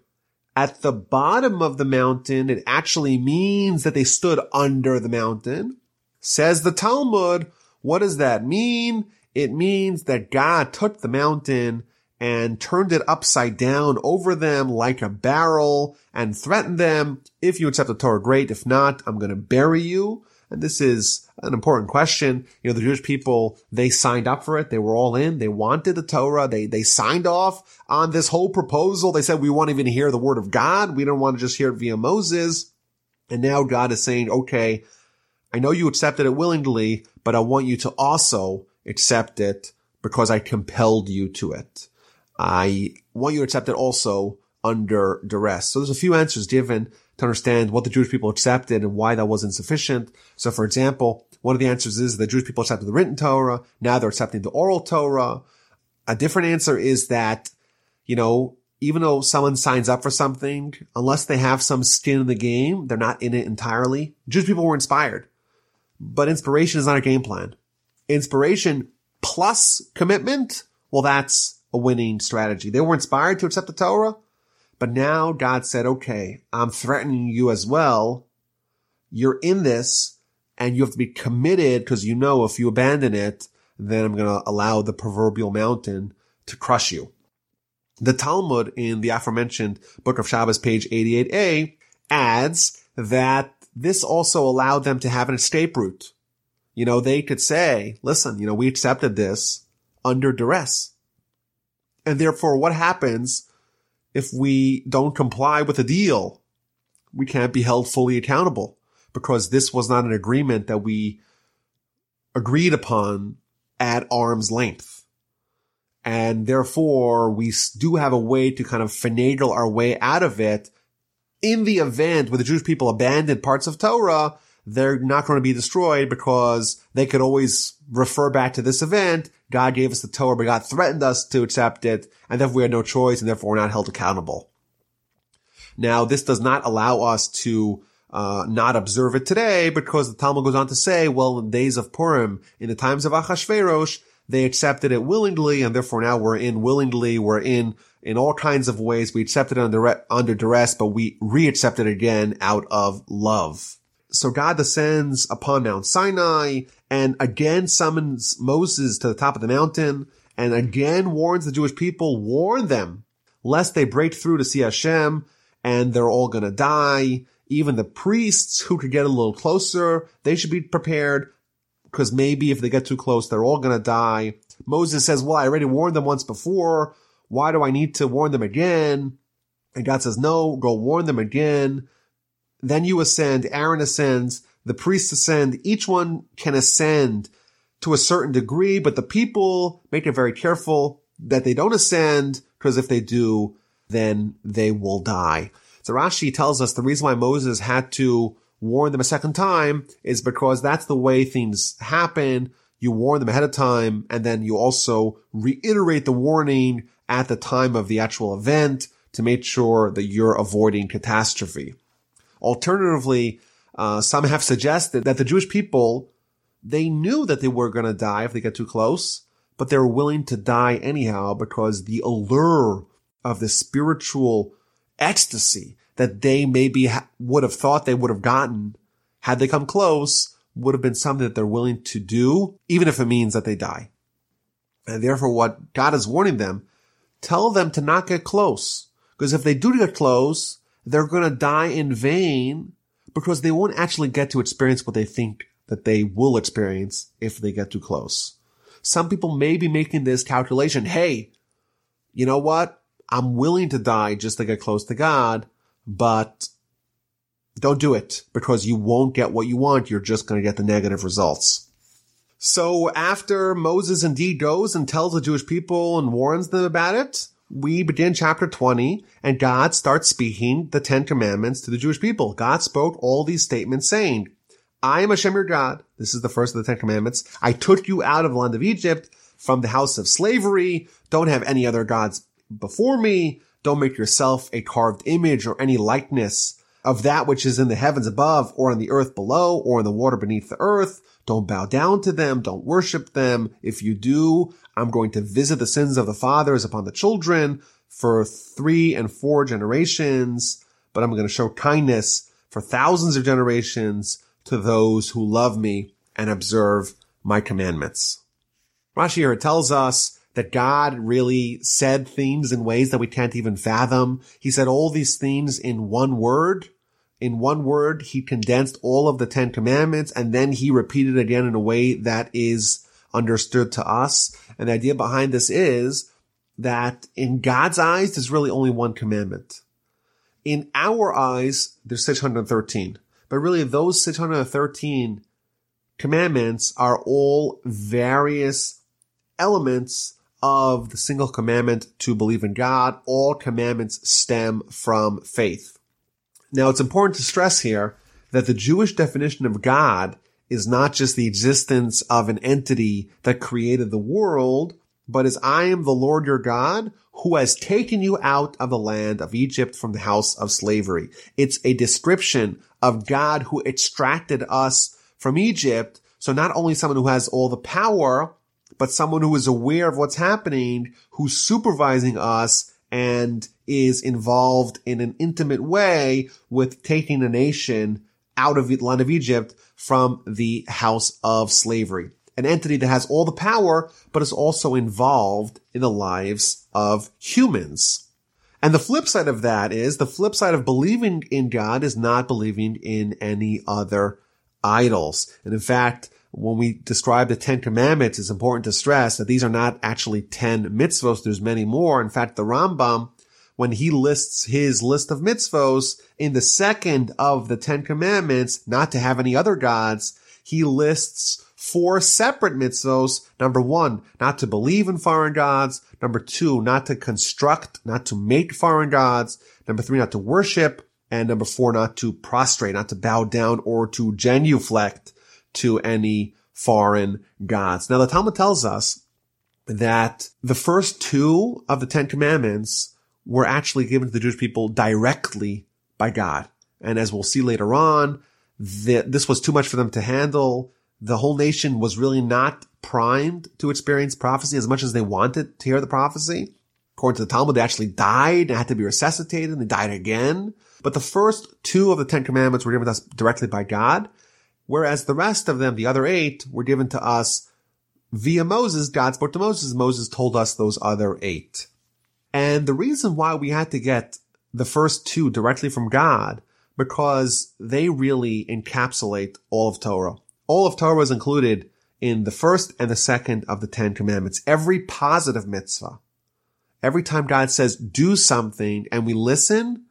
at the bottom of the mountain, it actually means that they stood under the mountain. Says the Talmud, what does that mean? It means that God took the mountain and turned it upside down over them like a barrel and threatened them. If you accept the Torah, great. If not, I'm going to bury you. And this is an important question. You know, the Jewish people, they signed up for it. They were all in. They wanted the Torah. They, they signed off on this whole proposal. They said, we want to even hear the word of God. We don't want to just hear it via Moses. And now God is saying, okay, I know you accepted it willingly, but I want you to also accept it because I compelled you to it. I want you to accept it also under duress. So there's a few answers given to understand what the Jewish people accepted and why that wasn't sufficient. So for example, one of the answers is the Jewish people accepted the written Torah. Now they're accepting the oral Torah. A different answer is that, you know, even though someone signs up for something, unless they have some skin in the game, they're not in it entirely. Jewish people were inspired, but inspiration is not a game plan. Inspiration plus commitment, well, that's a winning strategy. They were inspired to accept the Torah, but now God said, okay, I'm threatening you as well. You're in this and you have to be committed because you know if you abandon it, then I'm going to allow the proverbial mountain to crush you. The Talmud in the aforementioned Book of Shabbos, page 88a, adds that this also allowed them to have an escape route. You know, they could say, listen, you know, we accepted this under duress. And therefore, what happens if we don't comply with a deal? We can't be held fully accountable because this was not an agreement that we agreed upon at arm's length. And therefore we do have a way to kind of finagle our way out of it. In the event where the Jewish people abandoned parts of Torah, they're not going to be destroyed because they could always refer back to this event. God gave us the Torah, but God threatened us to accept it, and therefore we had no choice, and therefore we're not held accountable. Now, this does not allow us to uh, not observe it today because the Talmud goes on to say, well, in the days of Purim, in the times of Achashverosh, they accepted it willingly, and therefore now we're in willingly. We're in in all kinds of ways. We accepted it under under duress, but we re-accept it again out of love. So God descends upon Mount Sinai and again summons Moses to the top of the mountain and again warns the Jewish people, warn them lest they break through to see Hashem and they're all gonna die. Even the priests who could get a little closer, they should be prepared because maybe if they get too close, they're all going to die. Moses says, well, I already warned them once before. Why do I need to warn them again? And God says, no, go warn them again. Then you ascend, Aaron ascends, the priests ascend, each one can ascend to a certain degree, but the people make it very careful that they don't ascend, because if they do, then they will die. So Rashi tells us the reason why Moses had to warn them a second time is because that's the way things happen. You warn them ahead of time and then you also reiterate the warning at the time of the actual event to make sure that you're avoiding catastrophe. Alternatively, uh, some have suggested that the Jewish people, they knew that they were going to die if they get too close, but they were willing to die anyhow because the allure of the spiritual ecstasy that they maybe ha- would have thought they would have gotten had they come close would have been something that they're willing to do, even if it means that they die. And therefore what God is warning them, tell them to not get close. Because if they do get close, they're going to die in vain because they won't actually get to experience what they think that they will experience if they get too close. Some people may be making this calculation. Hey, you know what? I'm willing to die just to get close to God but don't do it because you won't get what you want. You're just going to get the negative results. So after Moses indeed goes and tells the Jewish people and warns them about it, we begin chapter 20 and God starts speaking the Ten Commandments to the Jewish people. God spoke all these statements saying, I am Hashem your God. This is the first of the Ten Commandments. I took you out of the land of Egypt from the house of slavery. Don't have any other gods before me. Don't make yourself a carved image or any likeness of that which is in the heavens above or on the earth below or in the water beneath the earth. Don't bow down to them. Don't worship them. If you do, I'm going to visit the sins of the fathers upon the children for three and four generations, but I'm going to show kindness for thousands of generations to those who love me and observe my commandments. Rashi here tells us that God really said things in ways that we can't even fathom. He said all these things in one word. In one word, he condensed all of the Ten Commandments and then he repeated again in a way that is understood to us. And the idea behind this is that in God's eyes, there's really only one commandment. In our eyes, there's 613. But really those 613 commandments are all various elements of the single commandment to believe in God. All commandments stem from faith. Now it's important to stress here that the Jewish definition of God is not just the existence of an entity that created the world, but as I am the Lord your God who has taken you out of the land of Egypt from the house of slavery. It's a description of God who extracted us from Egypt. So not only someone who has all the power, but someone who is aware of what's happening, who's supervising us and is involved in an intimate way with taking a nation out of the land of Egypt from the house of slavery. An entity that has all the power, but is also involved in the lives of humans. And the flip side of that is the flip side of believing in God is not believing in any other idols. And in fact, when we describe the Ten Commandments, it's important to stress that these are not actually 10 mitzvos. There's many more. In fact, the Rambam, when he lists his list of mitzvos in the second of the Ten Commandments, not to have any other gods, he lists four separate mitzvos. Number one, not to believe in foreign gods. Number two, not to construct, not to make foreign gods. Number three, not to worship. And number four, not to prostrate, not to bow down or to genuflect to any foreign gods. Now the Talmud tells us that the first two of the Ten Commandments were actually given to the Jewish people directly by God. And as we'll see later on, that this was too much for them to handle. The whole nation was really not primed to experience prophecy as much as they wanted to hear the prophecy. According to the Talmud, they actually died and had to be resuscitated and they died again. But the first two of the Ten Commandments were given to us directly by God. Whereas the rest of them, the other eight, were given to us via Moses. God spoke to Moses. Moses told us those other eight. And the reason why we had to get the first two directly from God, because they really encapsulate all of Torah. All of Torah is included in the first and the second of the Ten Commandments. Every positive mitzvah, every time God says do something and we listen,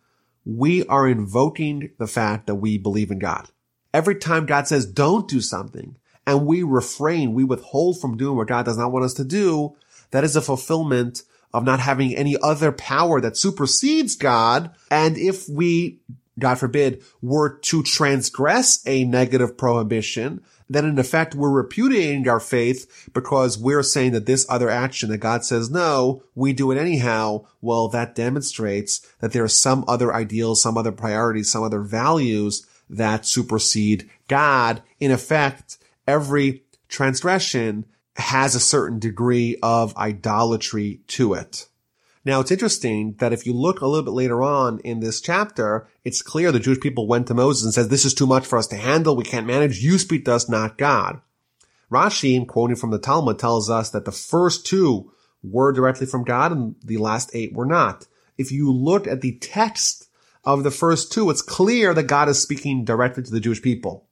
we are invoking the fact that we believe in God. Every time God says don't do something and we refrain, we withhold from doing what God does not want us to do, that is a fulfillment of not having any other power that supersedes God. And if we, God forbid, were to transgress a negative prohibition, then in effect we're repudiating our faith because we're saying that this other action that God says no, we do it anyhow. Well, that demonstrates that there are some other ideals, some other priorities, some other values that supersede God. In effect, every transgression has a certain degree of idolatry to it. Now it's interesting that if you look a little bit later on in this chapter, it's clear the Jewish people went to Moses and said, this is too much for us to handle. We can't manage. You speak to us, not God. Rashi, quoting from the Talmud, tells us that the first two were directly from God and the last eight were not. If you look at the text of the first two, it's clear that God is speaking directly to the Jewish people.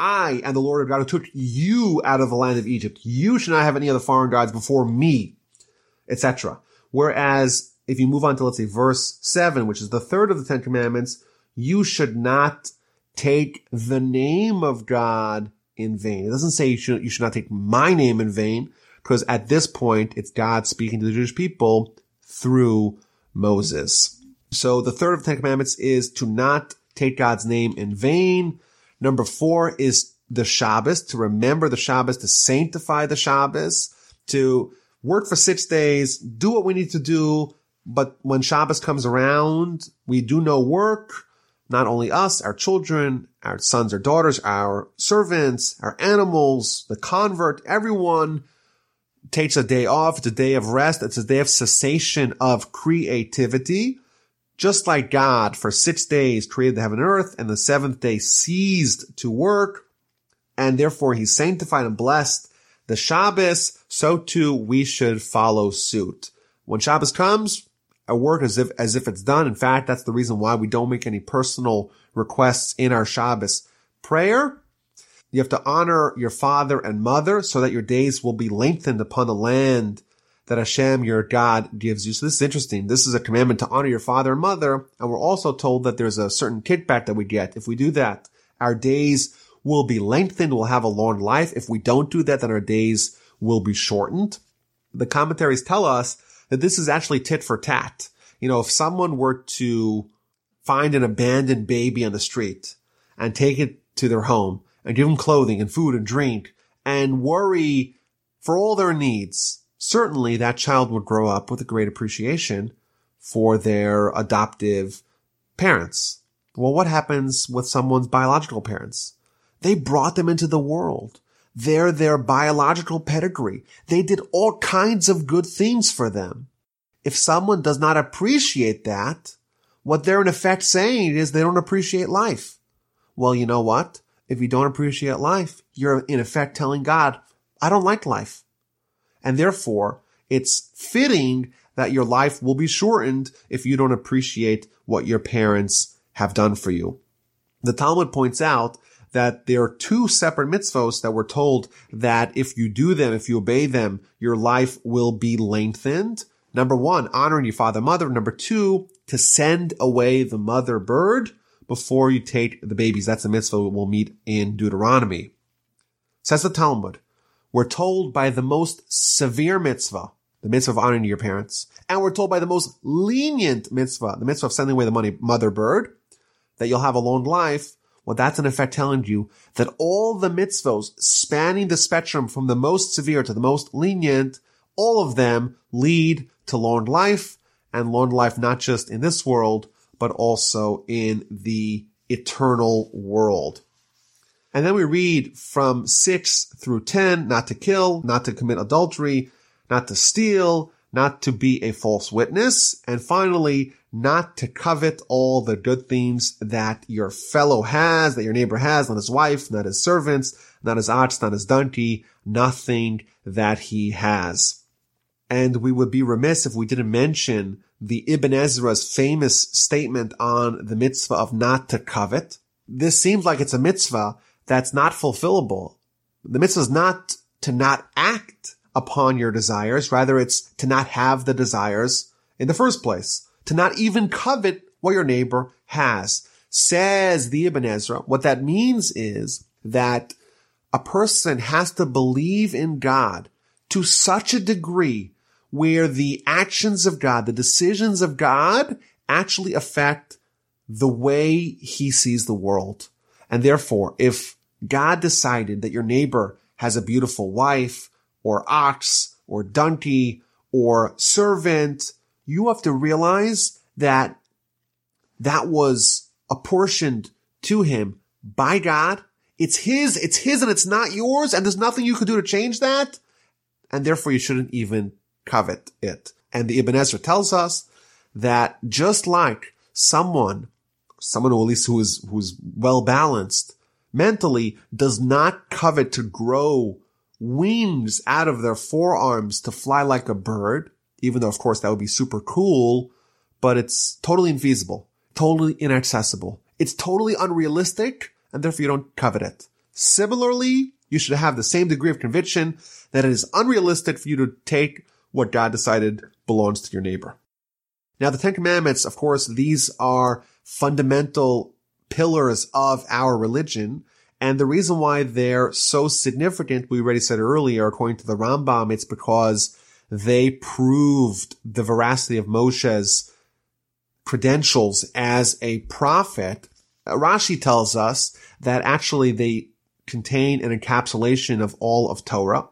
I am the Lord of God who took you out of the land of Egypt. You should not have any other foreign gods before me, etc. Whereas if you move on to, let's say, verse seven, which is the third of the Ten Commandments, you should not take the name of God in vain. It doesn't say you should, you should not take my name in vain, because at this point, it's God speaking to the Jewish people through Moses. So the third of the Ten Commandments is to not take God's name in vain. Number four is the Shabbos, to remember the Shabbos, to sanctify the Shabbos, to work for six days, do what we need to do. But when Shabbos comes around, we do no work. Not only us, our children, our sons or daughters, our servants, our animals, the convert, everyone takes a day off. It's a day of rest. It's a day of cessation of creativity. Just like God for six days created the heaven and earth and the seventh day ceased to work and therefore he sanctified and blessed the Shabbos, so too we should follow suit. When Shabbos comes, I work as if, as if it's done. In fact, that's the reason why we don't make any personal requests in our Shabbos prayer. You have to honor your father and mother so that your days will be lengthened upon the land that Hashem, your God, gives you. So this is interesting. This is a commandment to honor your father and mother. And we're also told that there's a certain kickback that we get. If we do that, our days will be lengthened. We'll have a long life. If we don't do that, then our days will be shortened. The commentaries tell us that this is actually tit for tat. You know, if someone were to find an abandoned baby on the street and take it to their home and give them clothing and food and drink and worry for all their needs, certainly that child would grow up with a great appreciation for their adoptive parents. Well, what happens with someone's biological parents? They brought them into the world. They're their biological pedigree. They did all kinds of good things for them. If someone does not appreciate that, what they're in effect saying is they don't appreciate life. Well, you know what? If you don't appreciate life, you're in effect telling God, I don't like life. And therefore, it's fitting that your life will be shortened if you don't appreciate what your parents have done for you. The Talmud points out that there are two separate mitzvos that we're told that if you do them, if you obey them, your life will be lengthened. Number one, honoring your father, and mother. Number two, to send away the mother bird before you take the babies. That's a mitzvah we'll meet in Deuteronomy. Says the Talmud, we're told by the most severe mitzvah, the mitzvah of honoring your parents, and we're told by the most lenient mitzvah, the mitzvah of sending away the money, mother bird, that you'll have a long life. Well, that's in effect telling you that all the mitzvahs spanning the spectrum from the most severe to the most lenient, all of them lead to long life and long life not just in this world, but also in the eternal world. And then we read from 6 through 10, not to kill, not to commit adultery, not to steal, not to be a false witness, and finally, not to covet all the good things that your fellow has, that your neighbor has, not his wife, not his servants, not his ox, not his donkey, nothing that he has. And we would be remiss if we didn't mention the Ibn Ezra's famous statement on the mitzvah of not to covet. This seems like it's a mitzvah that's not fulfillable. The mitzvah is not to not act upon your desires. Rather, it's to not have the desires in the first place, to not even covet what your neighbor has. Says the Ibn Ezra, what that means is that a person has to believe in God to such a degree where the actions of God, the decisions of God actually affect the way he sees the world. And therefore, if God decided that your neighbor has a beautiful wife or ox or donkey or servant, you have to realize that that was apportioned to him by God. It's his, it's his and it's not yours. And there's nothing you could do to change that. And therefore you shouldn't even covet it. And the Ibn Ezra tells us that just like someone, someone who at least who is, who's well balanced mentally does not covet to grow wings out of their forearms to fly like a bird, even though of course that would be super cool, but it's totally infeasible, totally inaccessible. It's totally unrealistic and therefore you don't covet it. Similarly, you should have the same degree of conviction that it is unrealistic for you to take what God decided belongs to your neighbor. Now, the Ten Commandments, of course, these are fundamental pillars of our religion. And the reason why they're so significant, we already said earlier, according to the Rambam, it's because they proved the veracity of Moshe's credentials as a prophet. Rashi tells us that actually they contain an encapsulation of all of Torah.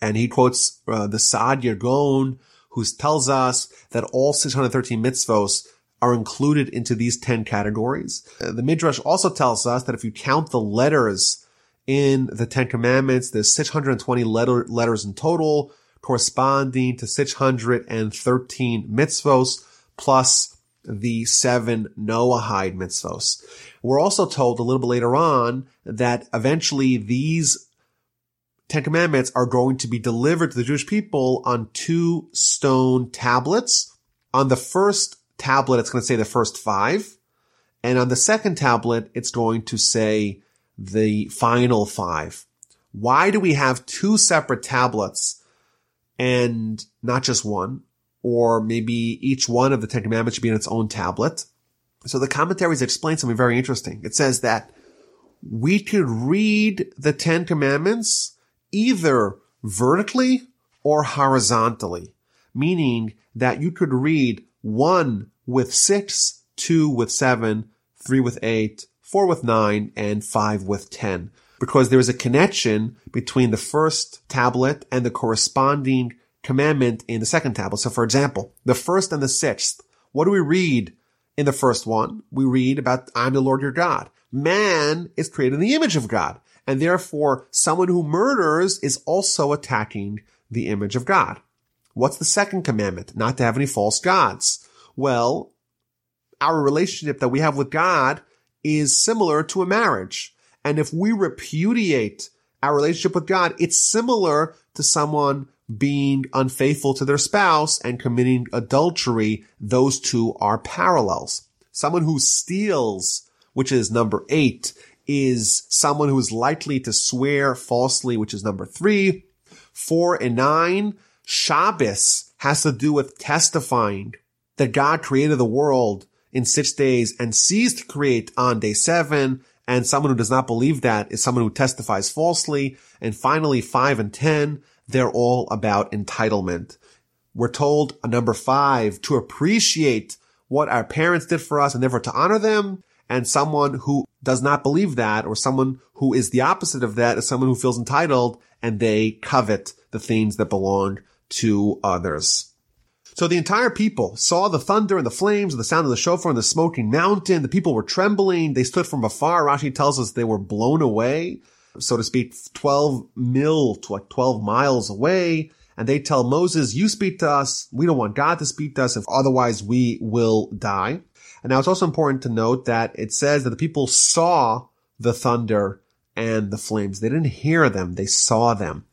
And he quotes uh, the Saadia Gaon, who tells us that all 613 mitzvos are included into these 10 categories. Uh, the Midrash also tells us that if you count the letters in the Ten Commandments, there's 620 letter, letters in total, corresponding to 613 mitzvos, plus the seven Noahide mitzvos. We're also told a little bit later on that eventually these Ten Commandments are going to be delivered to the Jewish people on two stone tablets. On the first tablet, it's going to say the first five. And on the second tablet, it's going to say the final five. Why do we have two separate tablets and not just one? Or maybe each one of the Ten Commandments should be in its own tablet. So the commentaries explain something very interesting. It says that we could read the Ten Commandments either vertically or horizontally, meaning that you could read one with six two with seven, three with eight, four with nine, and five with ten. Because there is a connection between the first tablet and the corresponding commandment in the second tablet. So for example, the first and the sixth, what do we read in the first one? We read about, I'm the Lord your God. Man is created in the image of God. And therefore, someone who murders is also attacking the image of God. What's the second commandment? Not to have any false gods. Well, our relationship that we have with God is similar to a marriage. And if we repudiate our relationship with God, it's similar to someone being unfaithful to their spouse and committing adultery. Those two are parallels. Someone who steals, which is number eight, is someone who is likely to swear falsely, which is number three. Four and nine, Shabbos has to do with testifying that God created the world in six days and ceased to create on day seven. And someone who does not believe that is someone who testifies falsely. And finally, five and 10, they're all about entitlement. We're told a number five to appreciate what our parents did for us and therefore to honor them. And someone who does not believe that or someone who is the opposite of that is someone who feels entitled and they covet the things that belong to others. So the entire people saw the thunder and the flames and the sound of the shofar and the smoking mountain. The people were trembling. They stood from afar. Rashi tells us they were blown away, so to speak, 12 mil to like 12 miles away. And they tell Moses, you speak to us. We don't want God to speak to us. If otherwise we will die. And now it's also important to note that it says that the people saw the thunder and the flames. They didn't hear them. They saw them.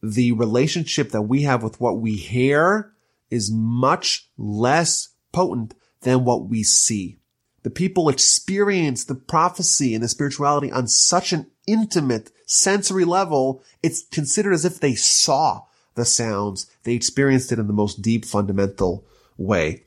The relationship that we have with what we hear is much less potent than what we see. The people experience the prophecy and the spirituality on such an intimate sensory level. It's considered as if they saw the sounds. They experienced it in the most deep fundamental way.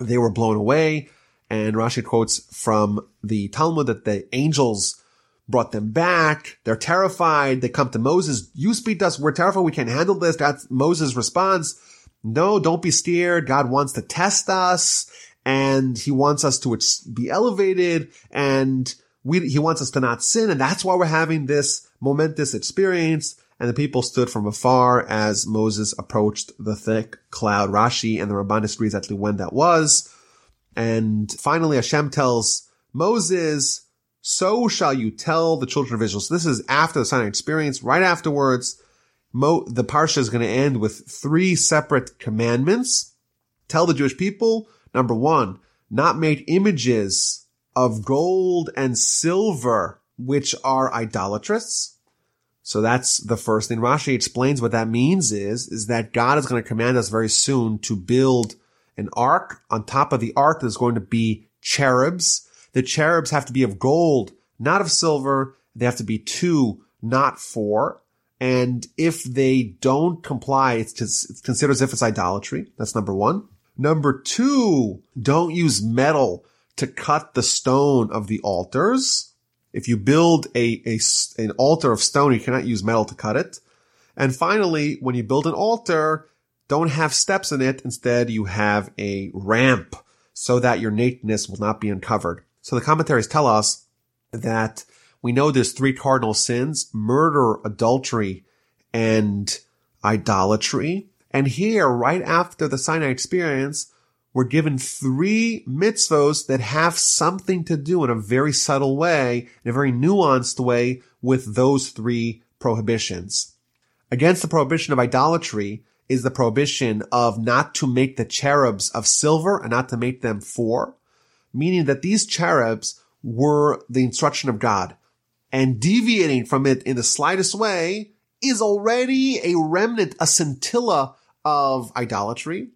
They were blown away. And Rashi quotes from the Talmud that the angels brought them back. They're terrified. They come to Moses. You speak to us. We're terrified. We can't handle this. That's Moses' response. No, don't be scared. God wants to test us and he wants us to be elevated and we, he wants us to not sin. And that's why we're having this momentous experience. And the people stood from afar as Moses approached the thick cloud. Rashi and the Ramban disagree exactly when that was. And finally, Hashem tells Moses, so shall you tell the children of Israel. So this is after the Sinai experience. Right afterwards, Mo, the parsha is going to end with three separate commandments. Tell the Jewish people, number one, not make images of gold and silver, which are idolatrous. So that's the first thing. Rashi explains what that means is, is that God is going to command us very soon to build an ark. On top of the ark, there's going to be cherubs. The cherubs have to be of gold, not of silver. They have to be two, not four. And if they don't comply, it's, it's considered as if it's idolatry. That's number one. Number two, don't use metal to cut the stone of the altars. If you build a, a, an altar of stone, you cannot use metal to cut it. And finally, when you build an altar, don't have steps in it. Instead, you have a ramp so that your nakedness will not be uncovered. So the commentaries tell us that we know there's three cardinal sins, murder, adultery, and idolatry. And here, right after the Sinai experience, we're given three mitzvos that have something to do in a very subtle way, in a very nuanced way with those three prohibitions. Against the prohibition of idolatry is the prohibition of not to make the cherubs of silver and not to make them four, meaning that these cherubs were the instruction of God and deviating from it in the slightest way is already a remnant, a scintilla of idolatry.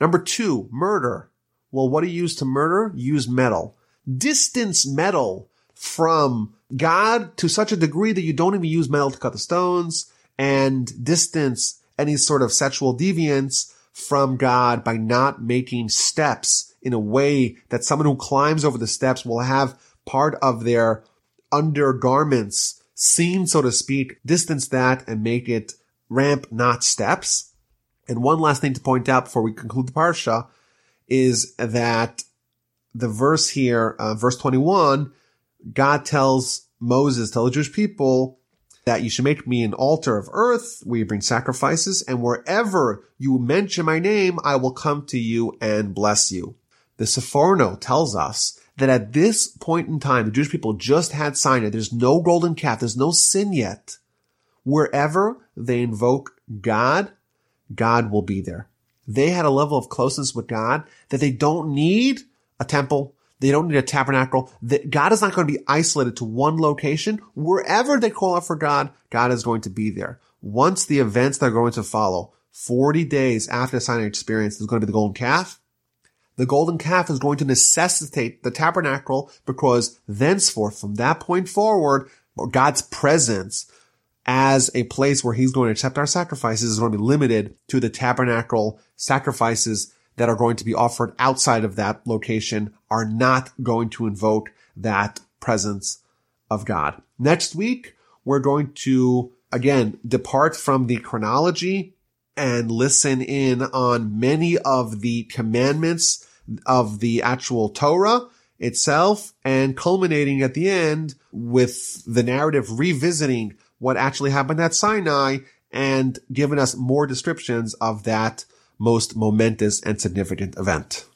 Number two, murder. Well, what do you use to murder? use metal. Distance metal from God to such a degree that you don't even use metal to cut the stones and distance any sort of sexual deviance from God by not making steps in a way that someone who climbs over the steps will have part of their undergarments seen, so to speak, distance that and make it ramp, not steps. And one last thing to point out before we conclude the parsha is that the verse here, uh, verse 21, God tells Moses, tell the Jewish people that you should make me an altar of earth where you bring sacrifices and wherever you mention my name, I will come to you and bless you. The Sforno tells us that at this point in time, the Jewish people just had Sinai. There's no golden calf. There's no sin yet. Wherever they invoke God, God will be there. They had a level of closeness with God that they don't need a temple. They don't need a tabernacle. God is not going to be isolated to one location. Wherever they call out for God, God is going to be there. Once the events that are going to follow, 40 days after the Sinai experience is going to be the golden calf. The golden calf is going to necessitate the tabernacle because thenceforth, from that point forward, God's presence as a place where he's going to accept our sacrifices is going to be limited to the tabernacle sacrifices that are going to be offered outside of that location are not going to invoke that presence of God. Next week, we're going to again depart from the chronology and listen in on many of the commandments of the actual Torah itself and culminating at the end with the narrative revisiting what actually happened at Sinai and giving us more descriptions of that most momentous and significant event.